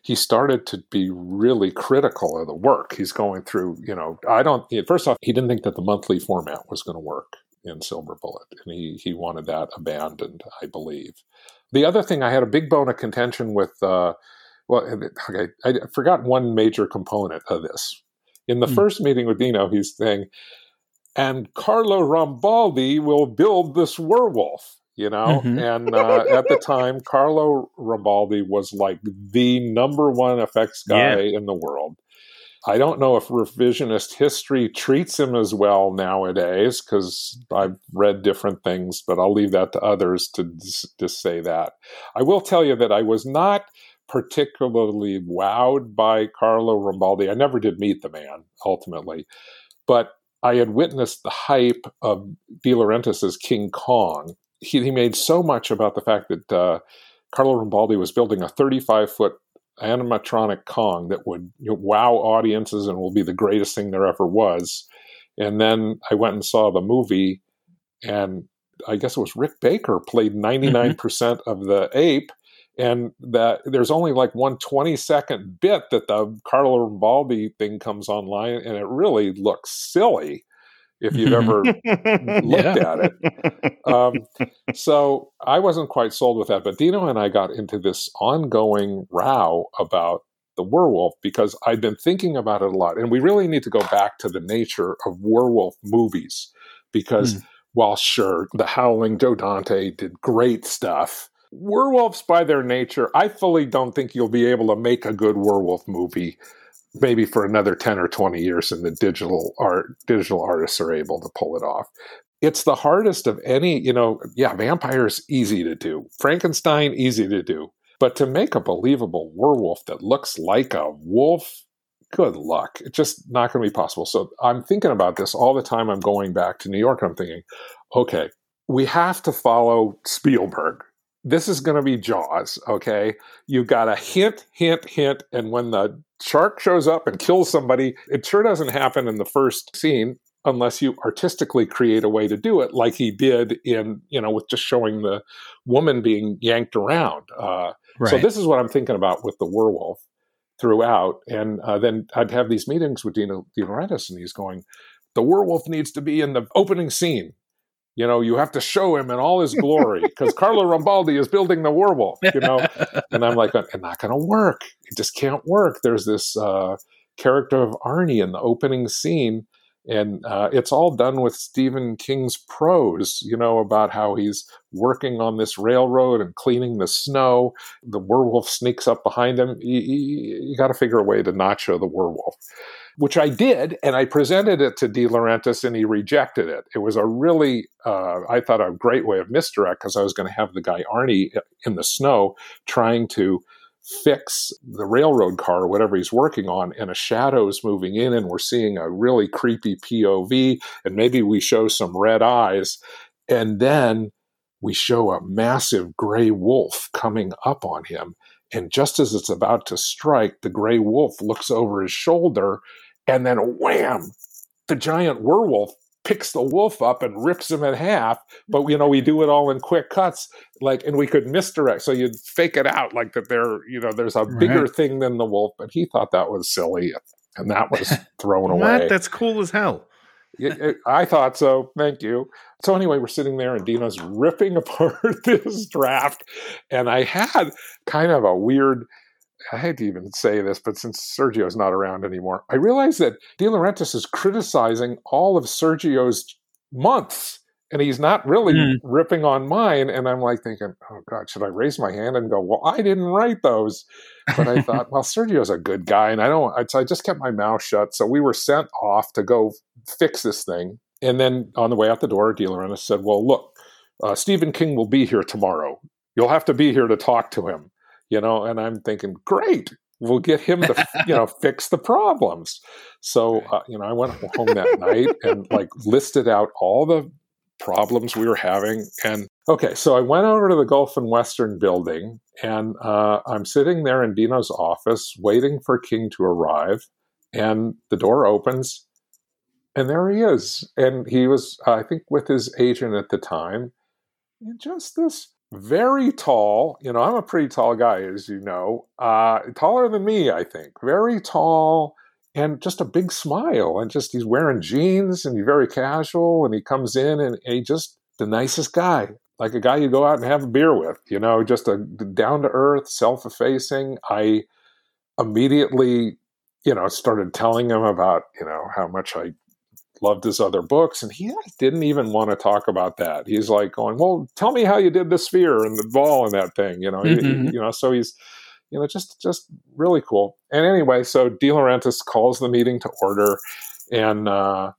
he started to be really critical of the work. He's going through, you know, I don't. First off, he didn't think that the monthly format was going to work in Silver Bullet, and he he wanted that abandoned, I believe. The other thing, I had a big bone of contention with. Uh, well, okay, I forgot one major component of this. In the Hmm. first meeting with Dino, he's saying, and Carlo Rambaldi will build this werewolf. You know, Mhm. and uh, at the time, Carlo Rambaldi was like the number one effects guy in the world. I don't know if revisionist history treats him as well nowadays because I've read different things, but I'll leave that to others to to say that. I will tell you that I was not particularly wowed by Carlo Rambaldi. I never did meet the man ultimately, but I had witnessed the hype of De Laurentiis's King Kong. He, he made so much about the fact that uh, Carlo Rambaldi was building a 35 foot animatronic Kong that would you know, wow audiences and will be the greatest thing there ever was. And then I went and saw the movie, and I guess it was Rick Baker played 99% of the ape. And that there's only like one 20 second bit that the Carlo Rambaldi thing comes online, and it really looks silly if you've ever looked at it. Um, so I wasn't quite sold with that. But Dino and I got into this ongoing row about the werewolf because I'd been thinking about it a lot. And we really need to go back to the nature of werewolf movies because Hmm. while sure, The Howling Joe Dante did great stuff. Werewolves, by their nature, I fully don't think you'll be able to make a good werewolf movie maybe for another 10 or 20 years and the digital art digital artists are able to pull it off. It's the hardest of any you know yeah vampires easy to do. Frankenstein easy to do. But to make a believable werewolf that looks like a wolf good luck. It's just not going to be possible. So i'm thinking about this all the time. I'm going back to new york. I'm thinking okay we have to follow spielberg. This is going to be jaws okay? You got a hint hint hint and when the shark shows up and kills somebody it sure doesn't happen in the first scene unless you artistically create a way to do it like he did in you know with just showing the woman being yanked around uh, Right. so this is what i'm thinking about with the werewolf throughout and uh, then i'd have these meetings with Dino Laurentiis and he's going the werewolf needs to be in the opening scene you know you have to show him in all his glory because carlo rambaldi is building the werewolf you know and i'm like it's not going to work it just can't work there's this uh, character of arnie in the opening scene and uh, it's all done with Stephen King's prose, you know, about how he's working on this railroad and cleaning the snow. The werewolf sneaks up behind him. You, you, you got to figure a way to not show the werewolf, which I did, and I presented it to De Laurentiis, and he rejected it. It was a really, uh, I thought, a great way of misdirect because I was going to have the guy Arnie in the snow trying to fix the railroad car or whatever he's working on and a shadow's moving in and we're seeing a really creepy pov and maybe we show some red eyes and then we show a massive gray wolf coming up on him and just as it's about to strike the gray wolf looks over his shoulder and then wham the giant werewolf picks the wolf up and rips him in half but you know we do it all in quick cuts like and we could misdirect so you'd fake it out like that there you know there's a bigger Right. thing than the wolf but he thought that was silly and that was thrown away That's cool as hell. It- I thought so. Thank you. So anyway, we're sitting there, and Dino's ripping apart this draft, and I had kind of a weird I hate to even say this, but since Sergio's not around anymore, I realize that De Laurentiis is criticizing all of Sergio's months and he's not really Mm. ripping on mine. And I'm like thinking, oh God, should I raise my hand and go, well, I didn't write those? But I thought, well, Sergio's a good guy. And I don't, I, I just kept my mouth shut. So we were sent off to go fix this thing. And then on the way out the door, De Laurentiis said, well, look, uh, Stephen King will be here tomorrow. You'll have to be here to talk to him, you know. And I'm thinking, great, we'll get him to, you know, fix the problems. So, uh, you know, I went home that night and like listed out all the problems we were having. And okay, so I went over to the Gulf and Western building, and uh, I'm sitting there in Dino's office waiting for King to arrive. And the door opens, and there he is. And he was, I think, with his agent at the time. And just this very tall, you know, I'm a pretty tall guy, as you know, uh, taller than me, I think, very tall and just a big smile and just he's wearing jeans and he's very casual and he comes in and, and he just the nicest guy like a guy you go out and have a beer with you know just a down to earth self-effacing. I immediately you know started telling him about you know how much i loved his other books and he didn't even want to talk about that he's like going well tell me how you did the sphere and the ball and that thing you know he- Mhm. you know so he's you know, just just really cool. And anyway, so De Laurentiis calls the meeting to order and uh,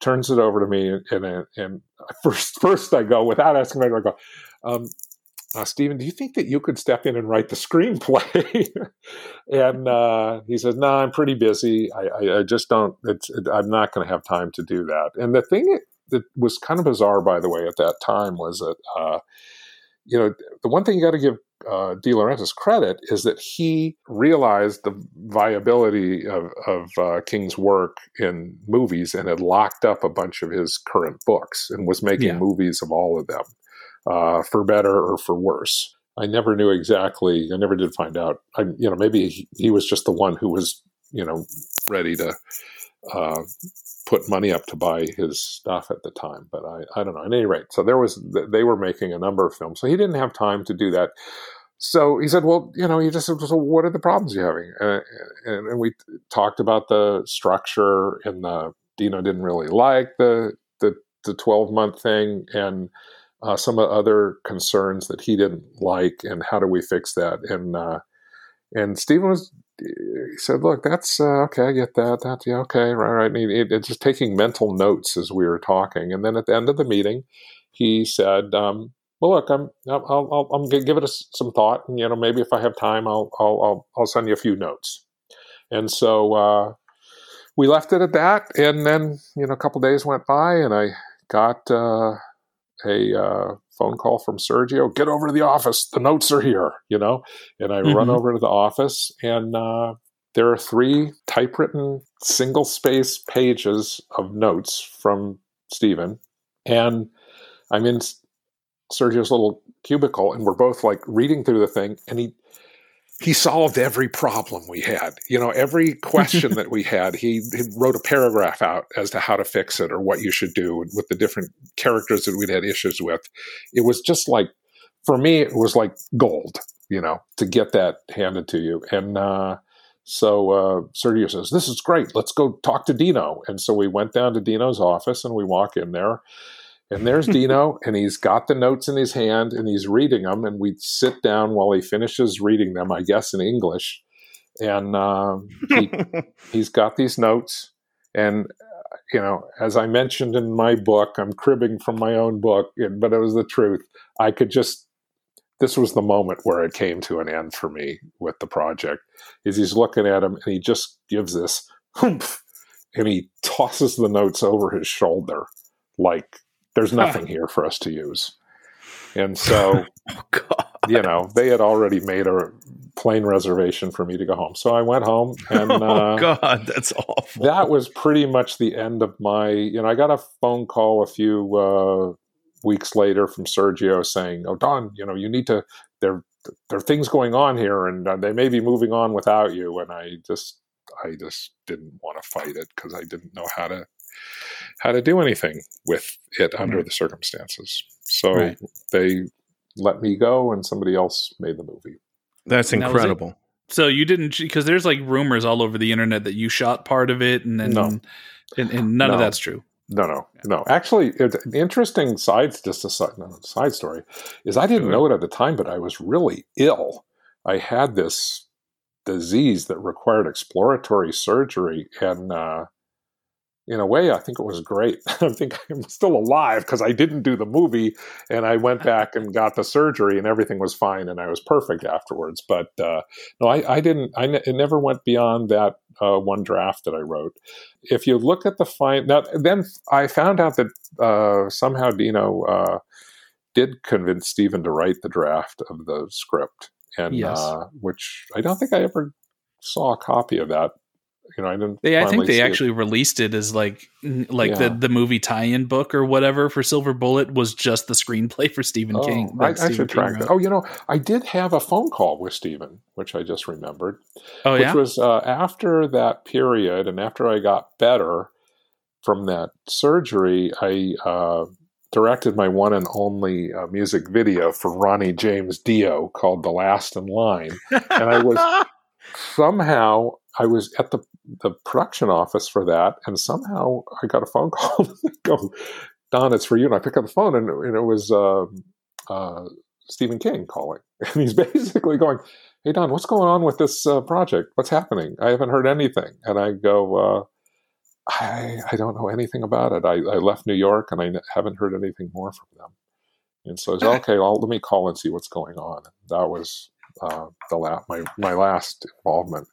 turns it over to me. And, and, and first, first I go without asking, I go, um, uh, Stephen, do you think that you could step in and write the screenplay? and uh, he says, No, I'm pretty busy. I, I, I just don't. It's, it, I'm not going to have time to do that. And the thing that was kind of bizarre, by the way, at that time was that. Uh, you know, the one thing you got to give uh, De Laurentiis credit is that he realized the viability of, of uh, King's work in movies and had locked up a bunch of his current books and was making Yeah. movies of all of them, uh, for better or for worse. I never knew exactly. I never did find out. I, you know, maybe he, he was just the one who was, you know, ready to uh, put money up to buy his stuff at the time. But I, I don't know. At any rate, so there was they were making a number of films, so he didn't have time to do that. So he said, "Well, you know," he just said, "So what are the problems you're having?" And, and we talked about the structure, and the Dino didn't really like the the the twelve month thing, and uh, some of other concerns that he didn't like, and how do we fix that? And uh, and Stephen was he said, "Look, that's uh, okay. I get that. That yeah, okay, right, right." He- it's just taking mental notes as we were talking, and then at the end of the meeting, he said, um, "Well, look, I'm I'll, I'll, I'm to give it a some thought, and you know, maybe if I have time, I'll I'll I'll, I'll send you a few notes." And so uh, we left it at that, and then you know, a couple days went by, and I got uh, a uh, phone call from Sergio. Get over to the office. The notes are here. You know, and I run Mhm. over to the office, and uh, there are three typewritten single space pages of notes from Stephen. And I'm in Sergio's little cubicle, and we're both like reading through the thing, and he he solved every problem we had. You know, every question that we had, he, he wrote a paragraph out as to how to fix it or what you should do with the different characters that we'd had issues with. It was just like, for me, it was like gold, you know, to get that handed to you. And uh, so uh, Sergio says, This is great. Let's go talk to Dino. And so we went down to Dino's office and we walk in there. And there's Dino, and he's got the notes in his hand and he's reading them. And we sit down while he finishes reading them, I guess in English. And um, he, he's got these notes. And, uh, you know, as I mentioned in my book, I'm cribbing from my own book, but it was the truth. I could just, this was the moment where it came to an end for me with the project. Is he's looking at him and he just gives this humph and he tosses the notes over his shoulder like there's nothing here for us to use. And so, oh you know, they had already made a plane reservation for me to go home. So I went home and uh, oh God, that's awful. that was pretty much the end of my, you know, I got a phone call a few uh, weeks later from Sergio saying, "Oh, Don, you know, you need to there there are things going on here, and uh, they may be moving on without you." And I just I just didn't want to fight it because I didn't know how to how to do anything with it under the circumstances. So Right. they let me go, and somebody else made the movie. That's And that incredible. So you didn't because there's like rumors all over the internet that you shot part of it, and then No. and, and none of that's true. No, no, no. Actually, it, the interesting side, just a side, no, side story, is I didn't know it at the time, but I was really ill. I had this disease that required exploratory surgery, and uh, in a way, I think it was great. I think I'm still alive because I didn't do the movie, and I went back and got the surgery, and everything was fine, and I was perfect afterwards. But uh, no, I, I didn't. I ne- it never went beyond that uh, one draft that I wrote. If you look at the fine, now then I found out that uh, somehow Dino uh, did convince Stephen to write the draft of the script, and Yes. uh, which I don't think I ever saw a copy of that. You know, I didn't. They, I think they see it. actually released it as like like Yeah. the the movie tie-in book or whatever for Silver Bullet was just the screenplay for Stephen Oh, King. I, that I should King track wrote. that. Oh, you know, I did have a phone call with Stephen, which I just remembered. Oh, which yeah, was uh, after that period and after I got better from that surgery, I uh, directed my one and only uh, music video for Ronnie James Dio called "The Last in Line," and I was somehow I was at the the production office for that, and somehow I got a phone call. Go, Don, it's for you. And I pick up the phone, and, and it was uh, uh, Stephen King calling, and he's basically going, "Hey Don, what's going on with this uh, project? What's happening? I haven't heard anything." And I go, uh, "I I don't know anything about it. I, I left New York, and I n- haven't heard anything more from them." And so I said, "Okay, well, let me call and see what's going on." And That was uh, the la- my my last involvement.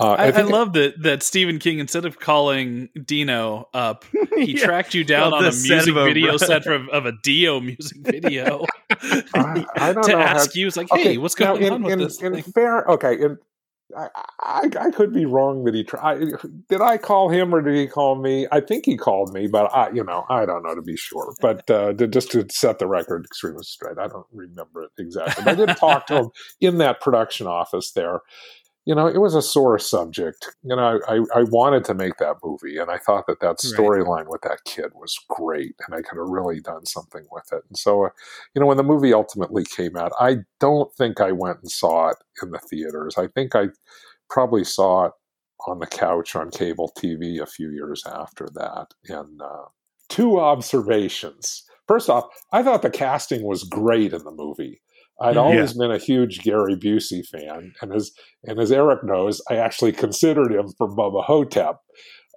Uh, I, I, think it- love that that Stephen King instead of calling Dino up, he Yeah. tracked you down Well, on the a music of a- video set of, of a Dio music video I, I don't to know how- ask you. It's like, hey, what's now, going in, on with in, this? in thing? fair, okay, in, I, I, I could be wrong that he tried. Did I call him or did he call me? I think he called me, but I, you know, I don't know to be sure. But uh, to, just to set the record extremely straight, I don't remember it exactly. But I did talk to him in that production office there. You know, it was a sore subject. You know, I, I wanted to make that movie, and I thought that that Right. storyline with that kid was great, and I could have really done something with it. And so, uh, you know, when the movie ultimately came out, I don't think I went and saw it in the theaters. I think I probably saw it on the couch on cable TV a few years after that. And uh, two observations. First off, I thought the casting was great in the movie. I'd always been a huge Gary Busey fan, and as and as Eric knows, I actually considered him for Bubba Ho-Tep,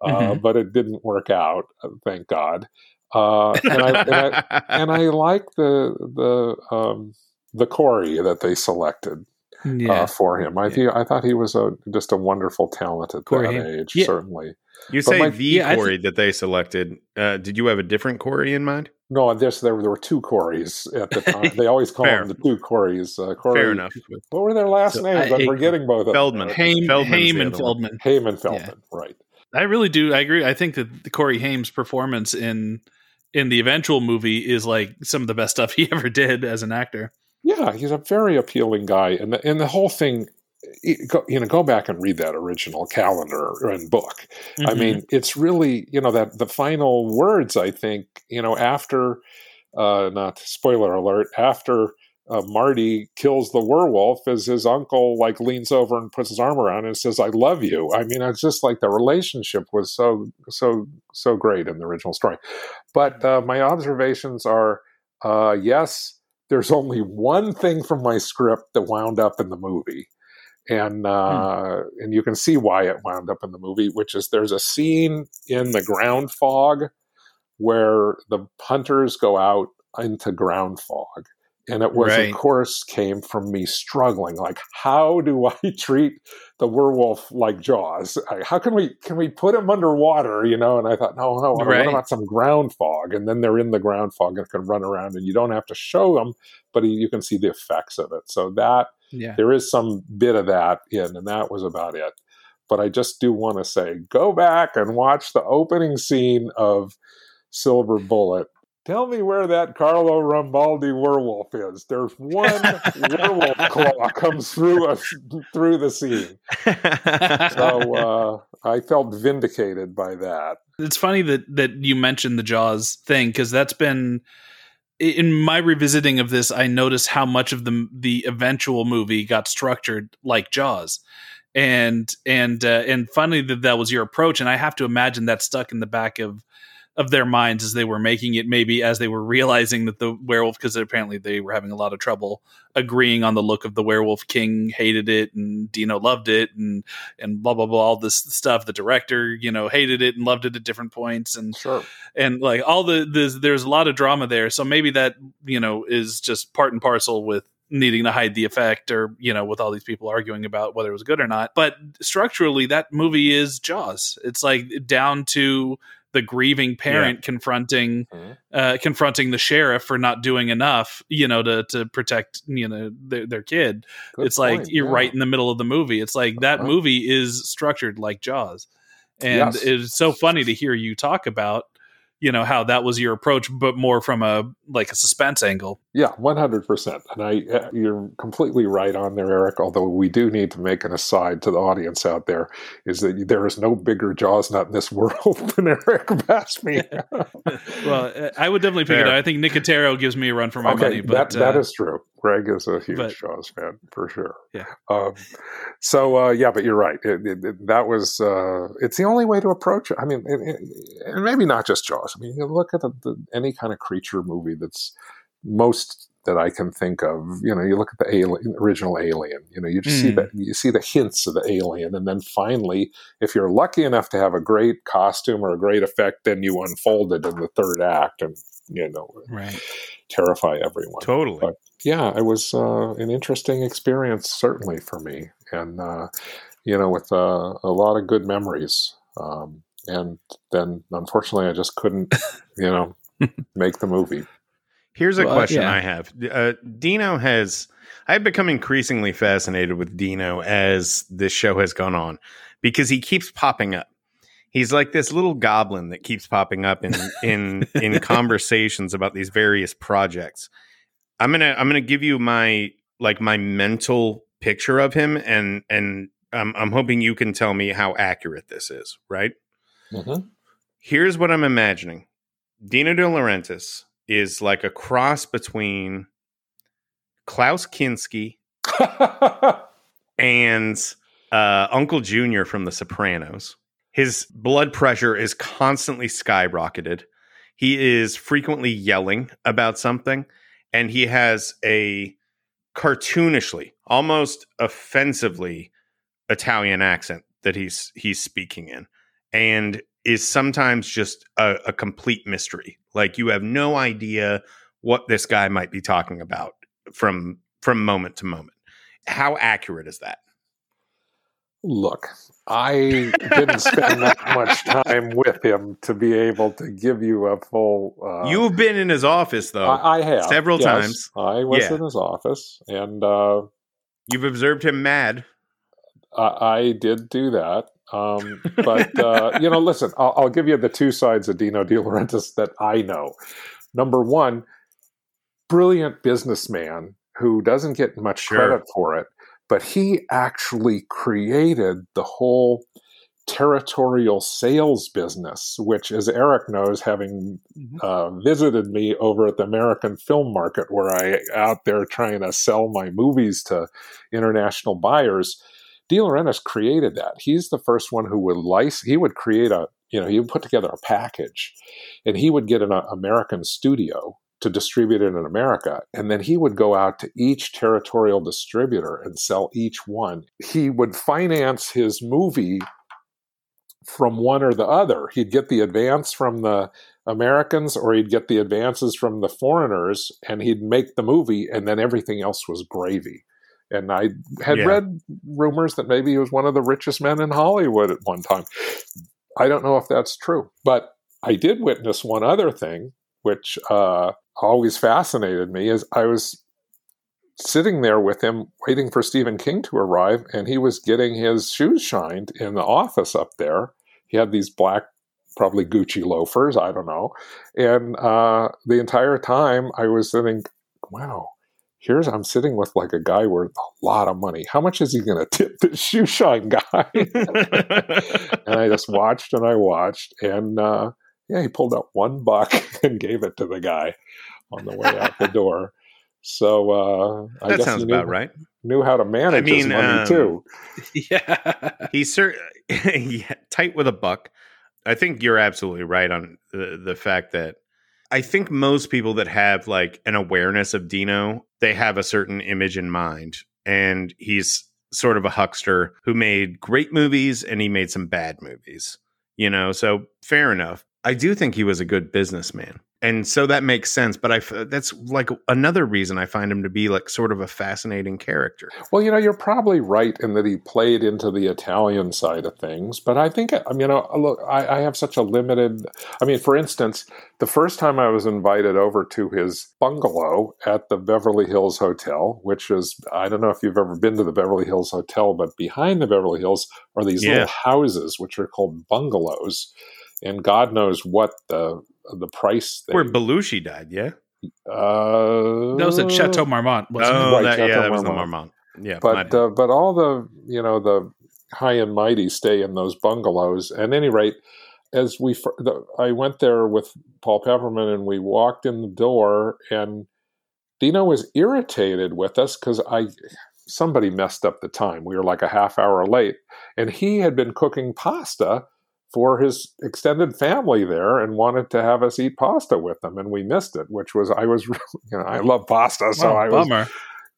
uh, Mhm. but it didn't work out. uh, Thank God. Uh, and, I, and, I, and I like the the um, the Corey that they selected yeah. uh, for him. I think I thought he was a just a wonderful talent at Corey that Haim. age. Yeah. Certainly, You But say my- the yeah, I Corey that they selected. Uh, did you have a different Corey in mind? no. and There's there, were- there were two Corys at the time. They always call them the two Corys. Uh, Corey, Fair enough. What were their last So names? I- I'm forgetting both of them. Feldman. Haim, Feldman's Haim and. Feldman. Haim and Feldman, right? I really do. I agree. I think that the Corey Haim's performance in in the eventual movie is like some of the best stuff he ever did as an actor. Yeah, he's a very appealing guy, and the, and the whole thing. You know, go back and read that original calendar and book. I Mhm. mean, it's really you know that the final words. I think you know after, uh, not spoiler alert, after uh, Marty kills the werewolf, as his uncle like leans over and puts his arm around and says, "I love you." I mean, it's just like the relationship was so so so great in the original story. But uh, my observations are, uh, yes, there's only one thing from my script that wound up in the movie and uh, and you can see why it wound up in the movie, which is there's a scene in the ground fog where the hunters go out into ground fog, and it was Right. of course came from me struggling, like how do I treat the werewolf like Jaws? How can we can we put him underwater? You know, and I thought, no, no, Right. what about some ground fog? And then they're in the ground fog and can run around, and you don't have to show them, but you can see the effects of it. So that yeah. there is some bit of that in, and that was about it. But I just do want to say go back and watch the opening scene of Silver Bullet. Tell me where that Carlo Rambaldi werewolf is. There's one werewolf claw comes through us through the scene. So uh, I felt vindicated by that. it's funny that that you mentioned the Jaws thing because that's been in my revisiting of this, I noticed how much of the the eventual movie got structured like Jaws, and and uh, and funny that that was your approach, and I have to imagine that stuck in the back of of their minds as they were making it maybe as they were realizing that the werewolf because apparently they were having a lot of trouble agreeing on the look of the werewolf king hated it and dino loved it and and blah blah blah all this stuff. The director you know hated it and loved it at different points and Sure. and like all the there's, there's a lot of drama there. So maybe that you know is just part and parcel with needing to hide the effect or you know with all these people arguing about whether it was good or not. But structurally that movie is jaws. It's like down to the grieving parent confronting Mhm. uh confronting the sheriff for not doing enough you know to to protect you know their, their kid Good it's like you're yeah. right in the middle of the movie it's like that Uh-huh. movie is structured like jaws and Yes. it's so funny to hear you talk about you know how that was your approach but more from a like a suspense angle Yeah, one hundred percent. And I, uh, you're completely right on there, Eric. Although we do need to make an aside to the audience out there, is that there is no bigger jaws nut in this world than Eric Vespe. well uh, i would definitely pick it Fair. out i think nicotero gives me a run for my money but that, that uh, is true. Greg is a huge but- Jaws fan for sure. Yeah. Um, so uh, yeah, but you're right. It, it, it- that was uh, it's the only way to approach it. I mean, and maybe not just Jaws. I mean, you look at the, the, any kind of creature movie that's most that I can think of. You know, you look at the alien, original Alien. You know, you just see Mm. that you see the hints of the alien, and then finally, if you're lucky enough to have a great costume or a great effect, then you unfold it in the third act, and you know, right terrify everyone Totally. But- yeah, it was uh, an interesting experience, certainly for me, and uh, you know, with uh, a lot of good memories. Um, and then, unfortunately, I just couldn't, you know, make the movie. Here's a Well, question yeah. I have. Uh, Dino has. I've become increasingly fascinated with Dino as this show has gone on because he keeps popping up. He's like this little goblin that keeps popping up in in in conversations about these various projects. I'm gonna I'm gonna give you my like my mental picture of him, and and I'm I'm hoping you can tell me how accurate this is. Right? Mhm. Here's what I'm imagining. Dino De Laurentiis is like a cross between Klaus Kinski and uh, Uncle Junior from The Sopranos. His blood pressure is constantly skyrocketed. He is frequently yelling about something, and he has a cartoonishly, almost offensively Italian accent that he's he's speaking in, and is sometimes just a, a complete mystery. Like you have no idea what this guy might be talking about from from moment to moment. How accurate is that? Look, I didn't spend that much time with him to be able to give you a full. Uh, You've been in his office though. I, I have several yes. times. I was Yeah. in his office, and uh, You've observed him mad. I, I did do that. Um, but uh, you know, listen, I'll, I'll give you the two sides of Dino De Laurentiis that I know. Number one, brilliant businessman who doesn't get much Sure. credit for it, but he actually created the whole territorial sales business, which, as Eric knows, having uh, visited me over at the American Film Market, where I out there trying to sell my movies to international buyers. De Laurentiis created that. He's the first one who would license. He would create a, you know, he would put together a package, and he would get an uh, American studio to distribute it in America, and then he would go out to each territorial distributor and sell each one. He would finance his movie from one or the other. He'd get the advance from the Americans or he'd get the advances from the foreigners and he'd make the movie and then everything else was gravy. And I had Yeah. read rumors that maybe he was one of the richest men in Hollywood at one time. I don't know if that's true, but I did witness one other thing, which uh, always fascinated me. Is I was sitting there with him, waiting for Stephen King to arrive, and he was getting his shoes shined in the office up there. He had these black, probably Gucci loafers, I don't know. And uh, the entire time I was sitting, wow, here's I'm sitting with like a guy worth a lot of money. How much is he going to tip this shoe shine guy? and I just watched and I watched, and uh, yeah, he pulled out one buck and gave it to the guy. on the way out the door. So uh, I that guess sounds he knew, about right. knew how to manage his mean, money um, too. yeah. He's yeah, tight with a buck. I think you're absolutely right on the, the fact that I think most people that have like an awareness of Dino, they have a certain image in mind. And he's sort of a huckster who made great movies and he made some bad movies, you know? So fair enough. I do think he was a good businessman. And so that makes sense. But I, that's like another reason I find him to be like sort of a fascinating character. Well, you know, you're probably right in that he played into the Italian side of things. But I think, I mean, you know, uh, look, I, I have such a limited. I mean, for instance, the first time I was invited over to his bungalow at the Beverly Hills Hotel, which is, I don't know if you've ever been to the Beverly Hills Hotel, but behind the Beverly Hills are these Yeah. little houses, which are called bungalows. And God knows what the the price they, Where Belushi died, yeah? uh, That was at Chateau Marmont, wasn't Oh, it? Right, that, yeah, Chateau that was the Marmont. Marmont. Yeah, but uh, but all the you know the high and mighty stay in those bungalows. At any rate, as we fir- the, I went there with Paul Pepperman, and we walked in the door, and Dino was irritated with us because I somebody messed up the time. We were like a half hour late, and he had been cooking pasta for his extended family there and wanted to have us eat pasta with them and we missed it which was i was really, you know i love pasta so Oh, i was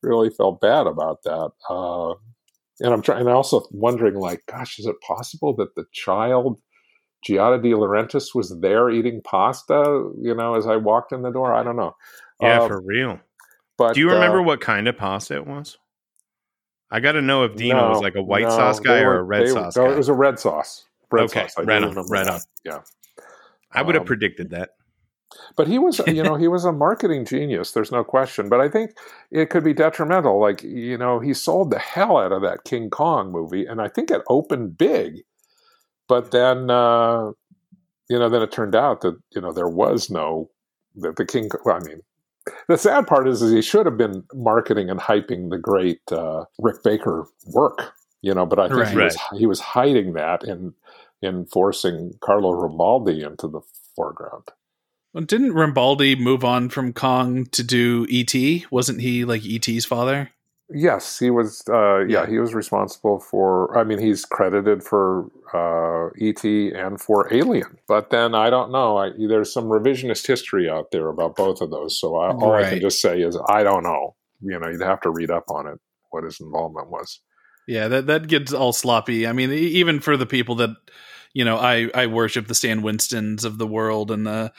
really felt bad about that. Uh, and I'm trying, and also wondering, like, gosh, is it possible that the child Giada De Laurentiis was there eating pasta? You know, as I walked in the door, I don't know. yeah, Uh, for real. but Do you remember uh, what kind of pasta it was? I got to know if Dino no, was like a white no, sauce guy or a red they- sauce no, guy. It was a red sauce. Red Okay, sauce. I right on, right that. on. Yeah. I would have um, predicted that. But he was, you know, he was a marketing genius. There's no question. But I think it could be detrimental. Like, you know, he sold the hell out of that King Kong movie, and I think it opened big. But then, uh, you know, then it turned out that you know there was no that the King. Well, I mean, the sad part is, is he should have been marketing and hyping the great uh, Rick Baker work. You know, but I think he Right. was he was hiding that in in forcing Carlo Rambaldi into the foreground. Well, Didn't Rambaldi move on from Kong to do E.T.? Wasn't he like E.T.'s father? Yes, he was. Uh, yeah, Yeah. he was responsible for. I mean, he's credited for uh, ET and for Alien. But then I don't know. I, there's some revisionist history out there about both of those. So I, all I can just say is I don't know. You know, you'd have to read up on it what his involvement was. Yeah, that that gets all sloppy. I mean, even for the people that you know, I I worship the Stan Winstons of the world and the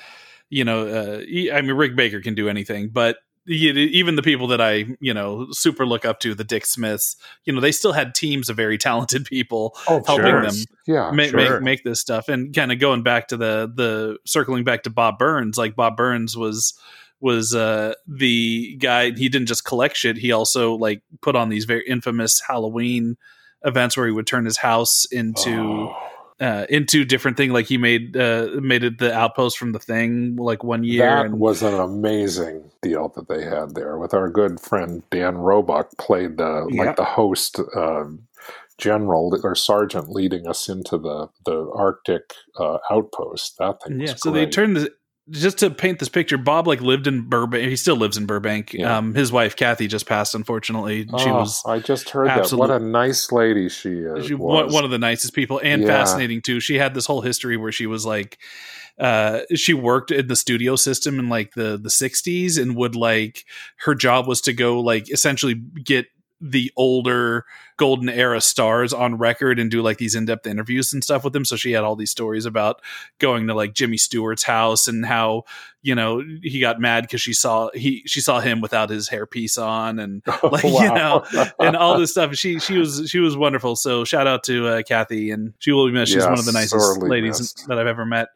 you know, uh, I mean, Rick Baker can do anything, but even the people that I you know super look up to, the Dick Smiths, you know, they still had teams of very talented people Oh, helping sure. them Yeah, make, sure. make make this stuff and kind of going back to the the circling back to Bob Burns like Bob Burns was was uh the guy he didn't just collect shit he also like put on these very infamous Halloween events where he would turn his house into Oh, uh into different thing like he made uh made it the outpost from the thing like one year that and was an amazing deal that they had there with our good friend Dan Roebuck played the Yeah. like the host uh, general or sergeant leading us into the the Arctic uh, outpost. That thing was yeah so they turned the just to paint this picture bob like lived in burbank he still lives in burbank Yeah. um his wife kathy just passed unfortunately she Oh, was I just heard that. What a nice lady she is. she, was. one, one of the nicest people and Yeah. fascinating too she had this whole history where she was like uh she worked in the studio system in like the the 60s and would like her job was to go like essentially get the older golden era stars on record and do like these in-depth interviews and stuff with them. So she had all these stories about going to like Jimmy Stewart's house and how you know he got mad because she saw he she saw him without his hairpiece on and like you know and all this stuff. She she was she was wonderful. So shout out to uh, Kathy and she will be missed. She's Yes, one of the nicest ladies missed. that I've ever met.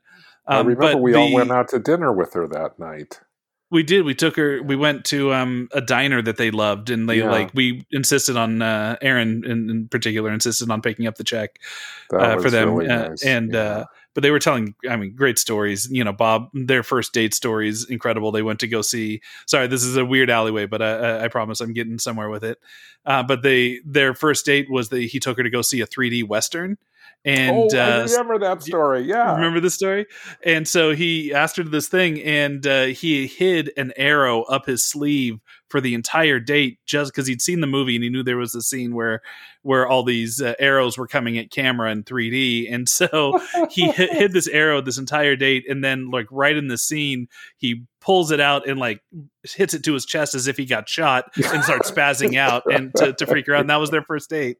I Um, remember but we all went out to dinner with her that night. We did. We took her. We went to um, a diner that they loved, and they Yeah. like we insisted on uh, Aaron in, in particular insisted on picking up the check uh, for them. really uh, nice. and Yeah. uh, but they were telling, I mean, great stories. You know, Bob, their first date stories, incredible. They went to go see. Sorry, this is a weird alleyway, but I, I, I promise I'm getting somewhere with it. Uh, but they their first date was that he took her to go see a 3D western. And oh, I uh, remember that story. Yeah, Remember the story? And so he asked her to this thing, and uh, he hid an arrow up his sleeve for the entire date, just because he'd seen the movie and he knew there was a scene where where all these uh, arrows were coming at camera in 3D, and so he hid, hid this arrow this entire date, and then like right in the scene, he pulls it out and like hits it to his chest as if he got shot and starts spazzing out and to, to freak her out. And that was their first date.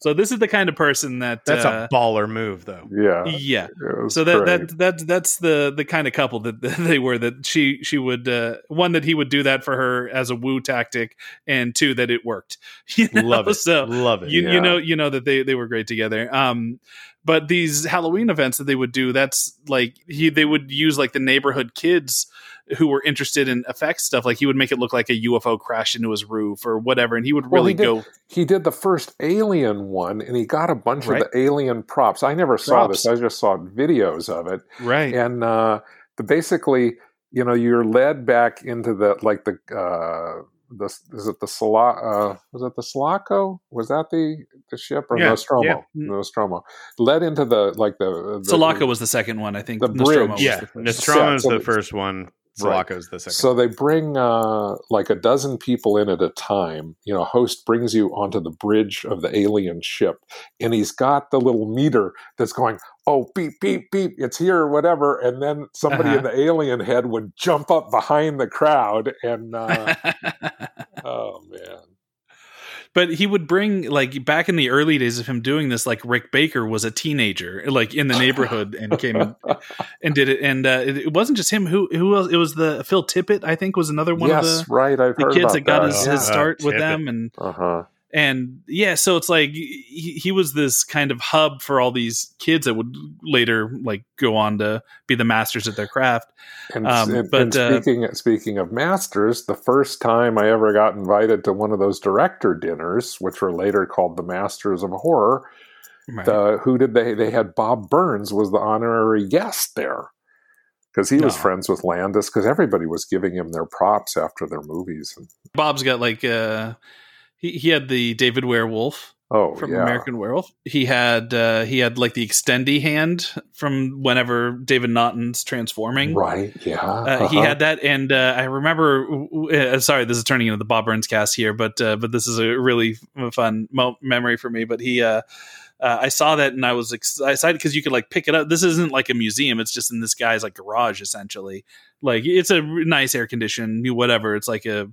So this is the kind of person that That's uh, a baller move, though. yeah. yeah so that, great. that that that's the the kind of couple that they were that she she would uh, one that he would do that for her as a woo tactic and two that it worked you know? Love it. so Love it. you, Yeah. you know you know that they they were great together um but these halloween events that they would do that's like he they would use like the neighborhood kids who were interested in effects stuff like he would make it look like a ufo crashed into his roof or whatever and he would Well, really he did- go he did the first Alien one, and he got a bunch Right. of the Alien props. I never saw Props. this; I just saw videos of it. right And uh, the basically, you know, you're led back into the like the uh, the is it the Sula, uh, was it the Sulaco? Was that the the ship or Yeah, Nostromo? yeah. Nostromo led into the like the, the Sulaco was the second one i think the Nostromo bridge. was Yeah, the first. Nostromo's So the first one. Right. The second. So they bring uh, like a dozen people in at a time. You know, host brings you onto the bridge of the alien ship, and he's got the little meter that's going, "Oh, beep, beep, beep, it's here," or whatever. And then somebody Uh-huh. in the alien head would jump up behind the crowd, and uh, but he would bring like back in the early days of him doing this like rick baker was a teenager like in the neighborhood and came and, and did it and uh, it, it wasn't just him who who else it was the phil tippett i think was another one yes, of the, right. I've the heard kids about that got his, yeah. his start with Tippett. them and Uh huh. And yeah so it's like he, he was this kind of hub for all these kids that would later like go on to be the masters at their craft And, Um, and- but, and uh, speaking speaking of masters, the first time I ever got invited to one of those director dinners, which were later called the Masters of Horror, right. the, who did they? They had Bob Burns was the honorary guest there because he was friends with Landis. Because everybody was giving him their props after their movies. Bob's got like uh he, he had the david werewolf oh from yeah, American Werewolf. He had uh, he had like the extendy hand from whenever David Naughton's transforming. right? Yeah, Uh, He uh-huh. had that, and uh, I remember. Uh, sorry, this is turning into the Bob Burns cast here, but uh, but this is a really fun mo- memory for me. But he, uh, uh, I saw that and I was excited because you could like pick it up. This isn't like a museum; it's just in this guy's like garage, essentially. Like it's a nice air conditioned, whatever. It's like a,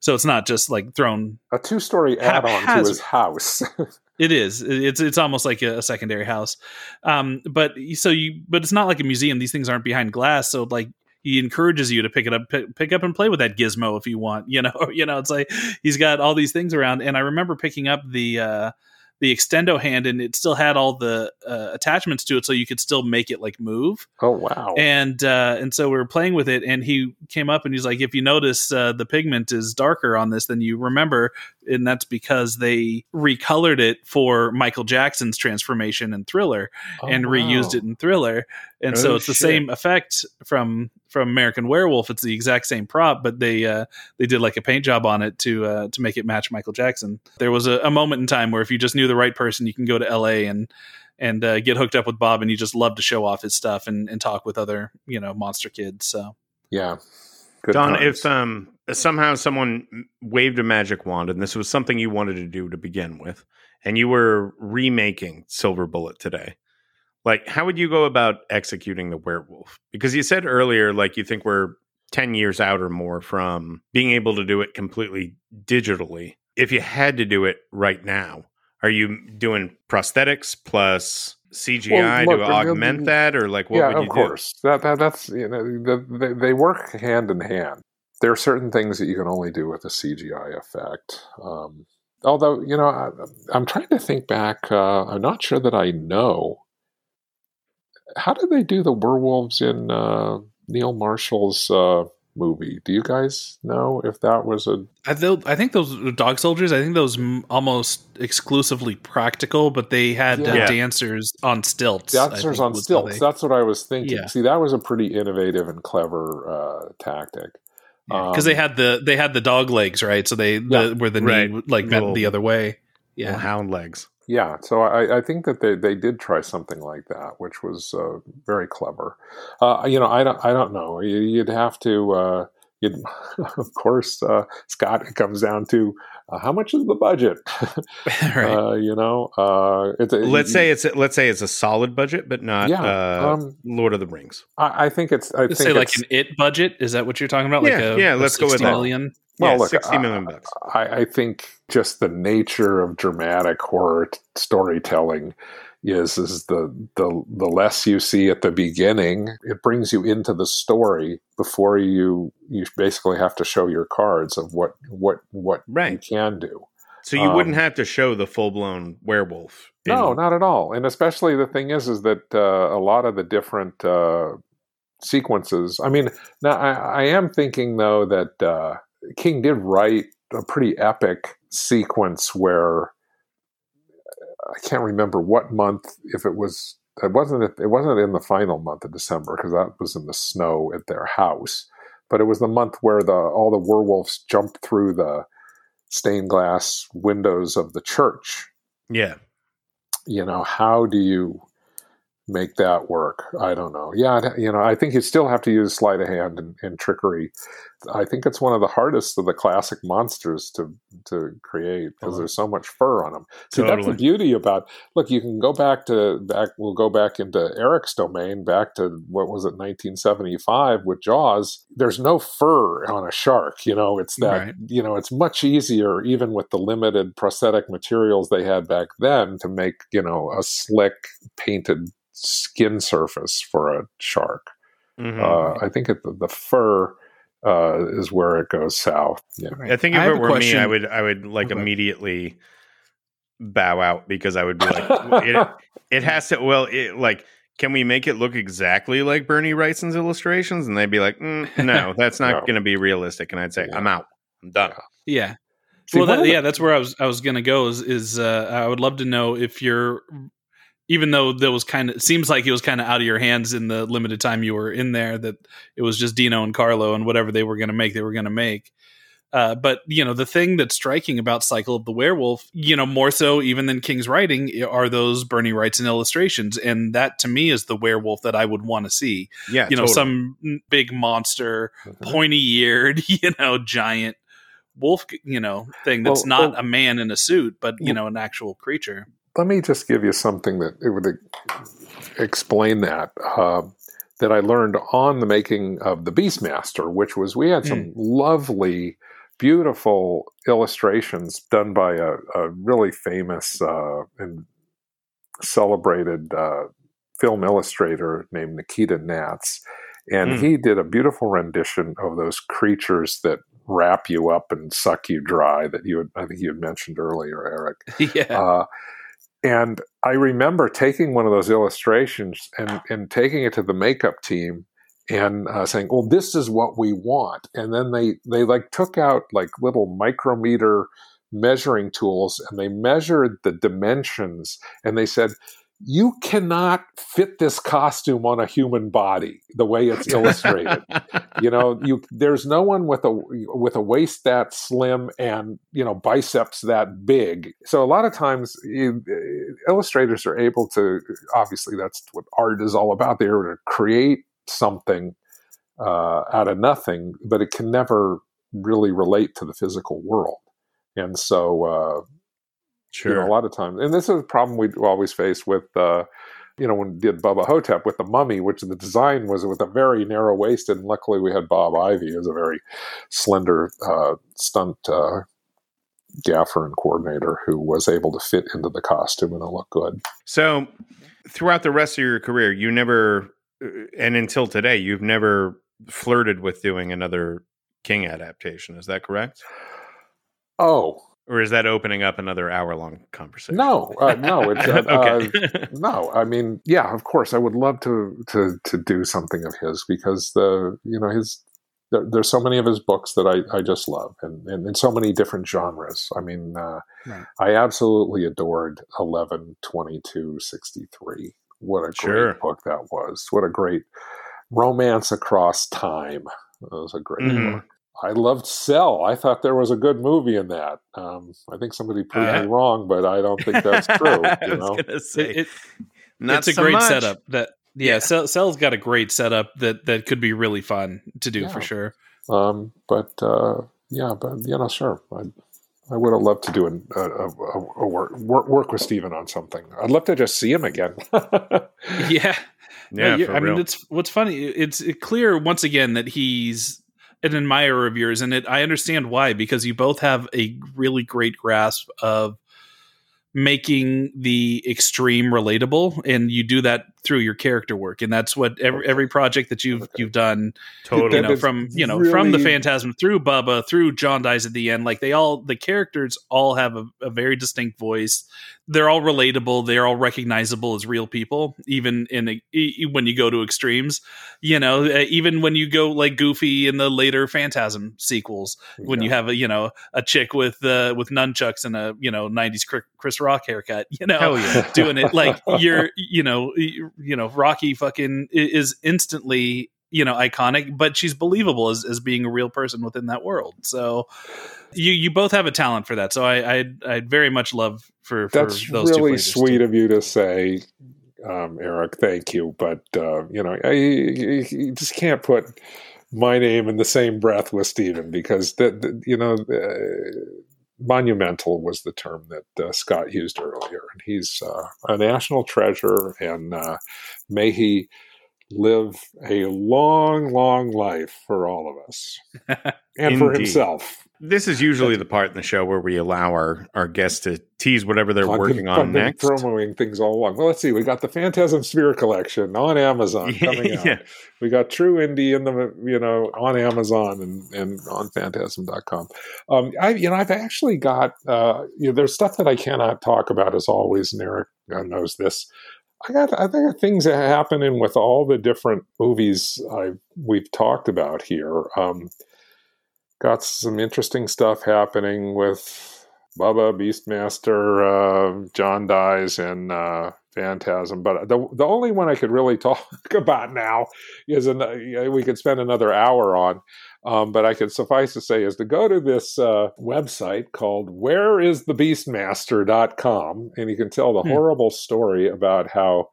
so it's not just like thrown a two-story add-on to his house. It is. It's it's almost like a, a secondary house. Um, but so you, but it's not like a museum. These things aren't behind glass. So like he encourages you to pick it up, pick, pick up and play with that gizmo if you want. You know, you know, it's like he's got all these things around. And I remember picking up the uh, the extendo hand, and it still had all the uh, attachments to it, so you could still make it like move. Oh wow! and uh, and so we were playing with it, and he came up and he's like, "If you notice, uh, the pigment is darker on this than you remember, and that's because they recolored it for Michael Jackson's transformation in Thriller Oh, and reused it in Thriller, and so Oh, it's the shit. same effect from from American Werewolf. It's the exact same prop, but they uh, they did like a paint job on it to uh, to make it match Michael Jackson. There was a, a moment in time where if you just knew the right person, you can go to L.A. and and uh, get hooked up with Bob, and you just love to show off his stuff and, and talk with other you know monster kids. So Yeah. Good Don, times. if um somehow someone waved a magic wand and this was something you wanted to do to begin with, and you were remaking Silver Bullet today, like how would you go about executing the werewolf? Because you said earlier, like you think we're ten years out or more from being able to do it completely digitally. If you had to do it right now, are you doing prosthetics plus CGI Well, to look, augment that, or like what yeah, would you of course. That, that that's you know the, they, they work hand in hand. There are certain things that you can only do with a CGI effect. Um, although you know, I, I'm trying to think back. Uh, I'm not sure that I know. How did they do the werewolves in uh, Neil Marshall's uh, movie? Do you guys know if that was a I, tho- I think those dog soldiers. I think those m- almost exclusively practical, but they had uh, dancers on stilts. Dancers think on stilts? they- That's what I was thinking. Yeah. See, that was a pretty innovative and clever uh, tactic. because they Um, had the they had the dog legs right so they Yeah. the, where the Right. knee like bent Little- the other way Little yeah hound legs. Yeah, so I, I think that they, they did try something like that, which was uh, very clever. Uh, you know, I don't I don't know. You, you'd have to. Uh, of course, uh, Scott. It comes down to uh, how much is the budget. right. uh, you know, uh, it's a, let's say it's a, let's say it's a solid budget, but not Yeah, uh, um, Lord of the Rings. I, I think it's. I Let's think say like an it budget. Is that what you're talking about? Like Yeah, a, yeah, a let's go with 60 that. million? Well, yeah, look, sixty uh, bucks. I, I think just the nature of dramatic horror t- storytelling is is the the the less you see at the beginning, it brings you into the story before you you basically have to show your cards of what what what right. you can do. So you wouldn't um, have to show the full blown werewolf. No, not at all. And especially the thing is, is that uh, a lot of the different uh, sequences. I mean, now I, I am thinking though that uh, King did write a pretty epic sequence where I can't remember what month. If it was, it wasn't. It wasn't in the final month of December because that was in the snow at their house. But it was the month where the all the werewolves jumped through the stained glass windows of the church Yeah. you know how do you make that work. I don't know. Yeah you know i think you still have to use sleight of hand and, and trickery. I think it's one of the hardest of the classic monsters to to create because Uh-huh. there's so much fur on them see that's the beauty about look you can go back to back we'll go back into eric's domain back to what was it 1975 with jaws. There's no fur on a shark you know? It's that Right. you know it's much easier even with the limited prosthetic materials they had back then to make you know a slick painted skin surface for a shark Mhm. uh, i think it, the, the fur uh, is where it goes south yeah I think if I it a were me, I would I would like Okay. immediately bow out because I would be like, it, it has to. Well, it like. Can we make it look exactly like Bernie Wrightson's illustrations? And they'd be like, mm, "No, that's not No. going to be realistic." And I'd say, Yeah. "I'm out. I'm done." Yeah. See, well, that, the- yeah, that's where I was. I was going to go. Is is uh, I would love to know if you're, even though that was kind of seems like it was kind of out of your hands in the limited time you were in there. That it was just Dino and Carlo and whatever they were going to make, they were going to make. Uh, but you know the thing that's striking about Cycle of the Werewolf, you know more so even than King's writing, are those Bernie Wrightson illustrations, and that to me is the werewolf that I would want to see. Yeah, you know, totally. some big monster, Mhm. pointy eared, you know, giant wolf, you know, thing that's Well, not well- a man in a suit, but you know, an actual creature. Let me just give you something that it would explain that uh, that I learned on the making of the Beastmaster, which was we had some lovely, beautiful illustrations done by a, a really famous uh, and celebrated uh, film illustrator named Nikita Knatz. And Mm. he did a beautiful rendition of those creatures that wrap you up and suck you dry that you had, I think you had mentioned earlier, Eric. yeah. And I remember taking one of those illustrations and, and taking it to the makeup team and uh, saying, "Well, this is what we want." And then they they like took out like little micrometer measuring tools and they measured the dimensions and they said. You cannot fit this costume on a human body the way it's illustrated. You know you there's no one with a with a waist that slim and you know biceps that big. So a lot of times you, uh, illustrators are able to obviously that's what art is all about. They're able to create something uh, out of nothing but it can never really relate to the physical world. And so uh, sure. you know, a lot of times, and this is a problem we always face with, uh, you know, when we did Bubba Ho-Tep with the mummy, which the design was with a very narrow waist, and luckily we had Bob Ivy, who's a very slender uh, stunt uh, gaffer and coordinator who was able to fit into the costume and it looked good. So, throughout the rest of your career, you never, uh, and until today, you've never flirted with doing another King adaptation. Is that correct? Oh Or is that opening up another hour long conversation? no, uh, no, it's uh, okay. uh, no. I mean, yeah, of course, I would love to to to do something of his because the you know his there, there's so many of his books that I, I just love and, and in so many different genres. I mean, uh, Right. I absolutely adored 11, 22, 63. What a great Sure. book that was. What a great romance across time. That was a great Mhm. book. I loved Cell. I thought there was a good movie in that. Um, I think somebody proved Uh, me wrong, but I don't think that's true. I you was know? gonna say, It- it- not it's a great much. setup. That yeah, Yeah. Cell, Cell's got a great setup that that could be really fun to do for sure. Um, but uh, yeah, but you know, sure. I, I would have loved to do a, a, a, a work, work work with Stephen on something. I'd love to just see him again. Yeah, Yeah, No, for I real. mean, it's what's funny. It's clear once again that he's an admirer of yours, and it, I understand why because you both have a really great grasp of making the extreme relatable, and you do that through your character work, and that's what every every project that you've Okay. you've done totally. you know from you know from the phantasm through bubba through john dies at the end like they all the characters all have a, a very distinct voice they're all relatable they're all recognizable as real people even in a, e- when you go to extremes you know uh, even when you go like goofy in the later phantasm sequels when you have a you know a chick with uh with nunchucks and a you know 90s Chris- chris rock haircut you know yeah. doing it like you're you know you know rocky fucking is instantly you know iconic but she's believable as, as being a real person within that world so you you both have a talent for that so i i i'd very much love for, for That's those really sweet too. of you to say, um, Eric. Thank you, but uh, you know, I, you just can't put my name in the same breath with Stephen because that that, you know. Uh, Monumental was the term that uh, Scott used earlier, and he's uh, a national treasure. And uh, may he live a long, long life for all of us, and for himself. This is usually the part in the show where we allow our, our guests to tease whatever they're I've been- working I've on been next. Promoting things all along. Well, let's see. We got the Phantasm Sphere collection on Amazon coming out. yeah. We got True Indie in the you know on Amazon and, and on Phantasm.com. Um, I you know I've actually got uh, you know there's stuff that I cannot talk about as always, and Eric uh, knows this. I got I think things that happening with all the different movies I we've talked about here. Um, got some interesting stuff happening with Bubba Beastmaster, uh, John dies, and uh, Phantasm. But the the only one I could really talk about now is an, uh, we could spend another hour on. Um, but I could suffice to say is to go to this uh, website called whereisthebeastmaster.com and you can tell the Hmm. horrible story about how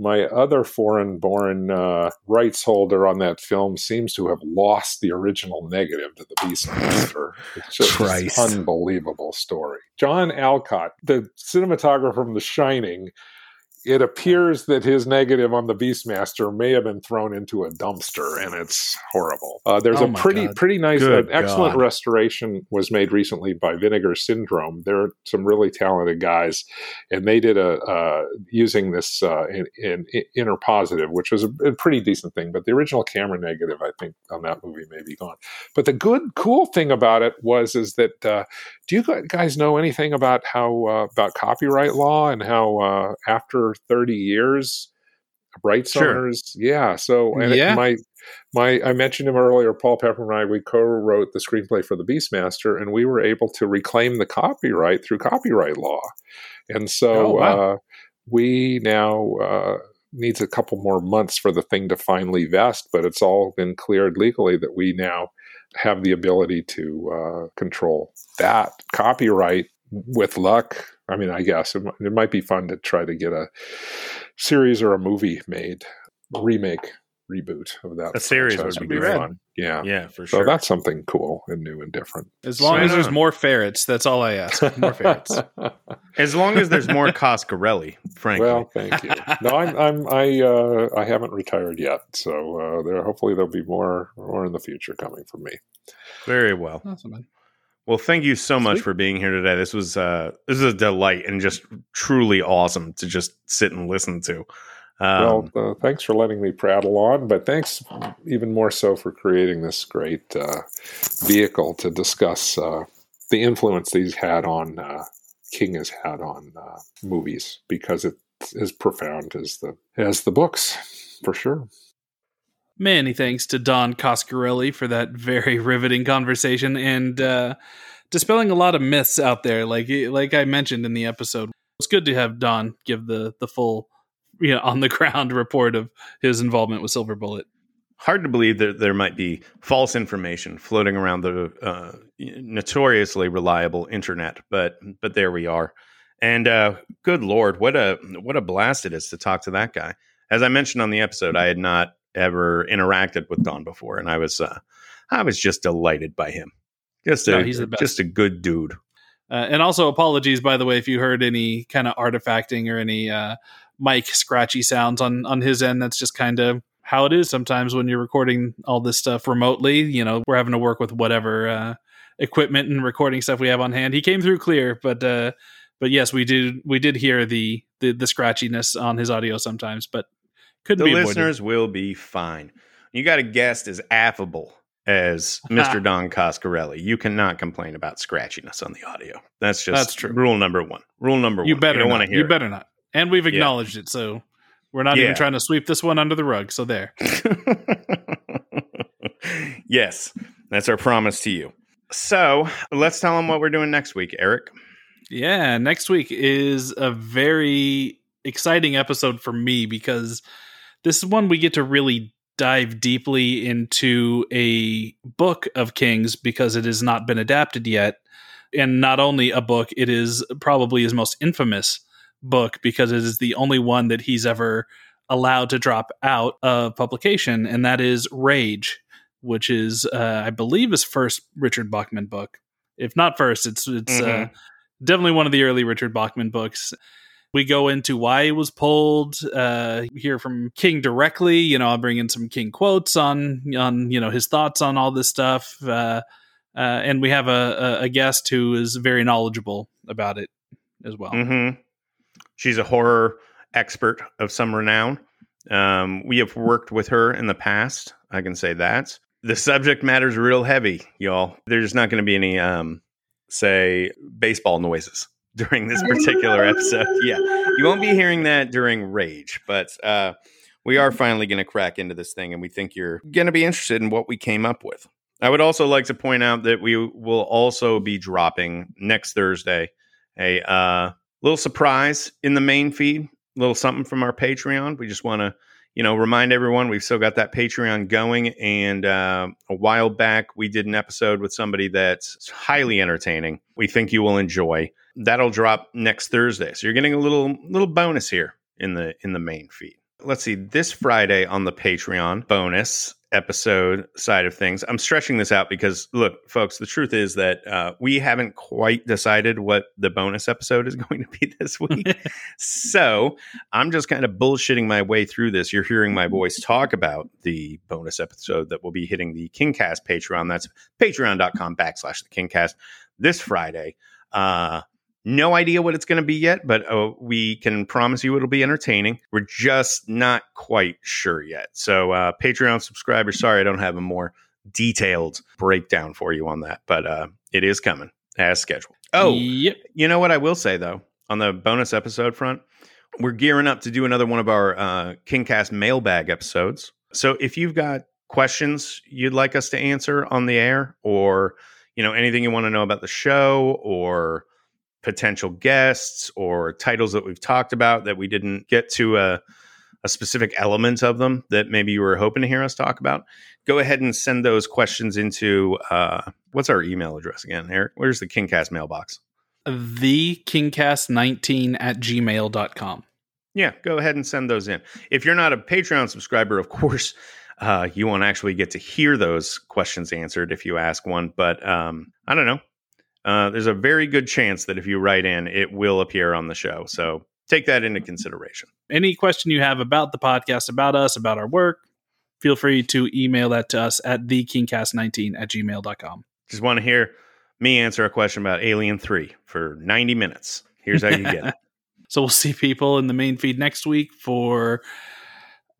my other foreign born uh, rights holder on that film seems to have lost the original negative to the Beastmaster. It's just Christ. an unbelievable story. John Alcott, the cinematographer from The Shining, it appears that his negative on the Beastmaster may have been thrown into a dumpster, and it's horrible. Uh, there's Oh a pretty, God. pretty nice, an excellent God. restoration was made recently by Vinegar Syndrome. They're some really talented guys, and they did a uh, using this uh, in, in, in interpositive, which was a, a pretty decent thing. But the original camera negative, I think, on that movie may be gone. But the good, cool thing about it was is that uh, do you guys know anything about how uh, about copyright law and how uh, after 30 years rights Sure. owners yeah so and it- Yeah. my my i mentioned him earlier paul Pepperman and i we co-wrote the screenplay for the beastmaster and we were able to reclaim the copyright through copyright law and so Oh, wow. uh, we now uh, needs a couple more months for the thing to finally vest but it's all been cleared legally that we now have the ability to uh, control that copyright with luck. I mean, I guess it, it might be fun to try to get a series or a movie made, remake, reboot of that. A series would be be fun. Yeah. Yeah, for sure. So that's something cool and new and different. as long Right as there's more ferrets that's all i ask more ferrets as long as there's more Coscarelli, frankly. well, thank you. No, I'm, I'm I uh, I haven't retired yet, so uh, there hopefully there'll be more more in the future coming from me. Very well. awesome man Well, thank you so much for being here today. This was uh this is a delight and just truly awesome to just sit and listen to. Um, well, uh, thanks for letting me prattle on, but thanks even more so for creating this great uh, vehicle to discuss uh, the influence he's had on uh, King has had on uh, movies because it's as profound as the as the books for sure. Many thanks to Don Coscarelli for that very riveting conversation and uh, dispelling a lot of myths out there. Like like I mentioned in the episode, it's good to have Don give the the full you know on the ground report of his involvement with Silver Bullet. hard to believe that there might be false information floating around the uh, notoriously reliable internet, but but there we are. And uh, good lord, what a what a blast it is to talk to that guy. As I mentioned on the episode, I had not ever interacted with Don before, and I was uh, I was just delighted by him. Just a No, he's the best. just a good dude. Uh, and also apologies, by the way, if you heard any kind of artifacting or any uh, mic scratchy sounds on on his end. That's just kind of how it is sometimes when you're recording all this stuff remotely. You know, we're having to work with whatever uh, equipment and recording stuff we have on hand. He came through clear, but uh, but yes, we did we did hear the the, the scratchiness on his audio sometimes, but couldn't The be avoided. listeners will be fine. You got a guest as affable as Mr. Don Coscarelli. You cannot complain about scratchiness on the audio. That's just That's true. rule number one. Rule number one. You one. better don't not. want to hear You it. better not. And we've acknowledged it, so we're not Yeah. even trying to sweep this one under the rug. So there. yes, that's our promise to you. So let's tell them what we're doing next week, Eric. Yeah, next week is a very exciting episode for me because this is one we get to really dive deeply into a book of Kings because it has not been adapted yet. And not only a book, it is probably his most infamous book because it is the only one that he's ever allowed to drop out of publication, and that is Rage, which is, uh, I believe, his first Richard Bachman book. If not first, it's it's uh, Mhm. definitely one of the early Richard Bachman books. We go into why it was pulled. Uh, hear from King directly. You know, I'll bring in some King quotes on on you know his thoughts on all this stuff. Uh, uh, and we have a, a, guest who is very knowledgeable about it as well. hmm She's a horror expert of some renown. Um, we have worked with her in the past. I can say that. The subject matter's real heavy, y'all. There's not going to be any, um, say, baseball noises during this particular episode. Yeah, you won't be hearing that during Rage, but uh, we are finally going to crack into this thing, and we think you're going to be interested in what we came up with. I would also like to point out that we will also be dropping next Thursday a uh, little surprise in the main feed, a little something from our Patreon. We just want to, you know, remind everyone we've still got that Patreon going. And uh, a while back, we did an episode with somebody that's highly entertaining. We think you will enjoy. That'll drop next Thursday, so you're getting a little little bonus here in the in the main feed. Let's see, this Friday on the Patreon bonus episode side of things. I'm stretching this out because, look, folks, the truth is that uh, we haven't quite decided what the bonus episode is going to be this week. so I'm just kind of bullshitting my way through this. You're hearing my voice talk about the bonus episode that will be hitting the Kingcast Patreon. That's patreon.com backslash the Kingcast this Friday. Uh, no idea what it's going to be yet, but uh, we can promise you it'll be entertaining. We're just not quite sure yet. So, uh, Patreon subscribers, sorry I don't have a more detailed breakdown for you on that, but uh, it is coming as scheduled. Oh, yep. you know what I will say though on the bonus episode front, we're gearing up to do another one of our uh, KingCast mailbag episodes. So if you've got questions you'd like us to answer on the air, or you know anything you want to know about the show, or potential guests, or titles that we've talked about that we didn't get to a, a specific element of them that maybe you were hoping to hear us talk about, go ahead and send those questions into uh, what's our email address again, Eric? Where's the KingCast mailbox? The Kingcast19 at gmail.com. Yeah, go ahead and send those in. If you're not a Patreon subscriber, of course, uh, you won't actually get to hear those questions answered if you ask one. But um, I don't know. Uh, there's a very good chance that if you write in, it will appear on the show. So take that into consideration. Any question you have about the podcast, about us, about our work, feel free to email that to us at thekingcast19 at gmail.com. Just want to hear me answer a question about Alien 3 for 90 minutes. Here's how you get it. So we'll see people in the main feed next week for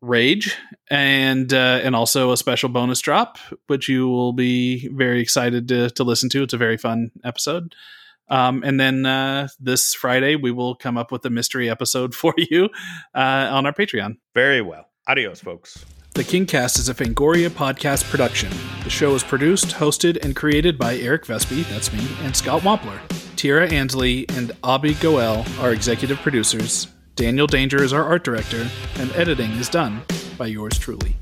Rage and uh, and also a special bonus drop, which you will be very excited to, to listen to. It's a very fun episode. Um, and then uh, this Friday, we will come up with a mystery episode for you uh, on our Patreon. Very well. Adios, folks. The Kingcast is a Fangoria podcast production. The show is produced, hosted, and created by Eric Vespe, that's me, and Scott Wampler. Tira Ansley and Abby Goel are executive producers. Daniel Danger is our art director, and editing is done by yours truly.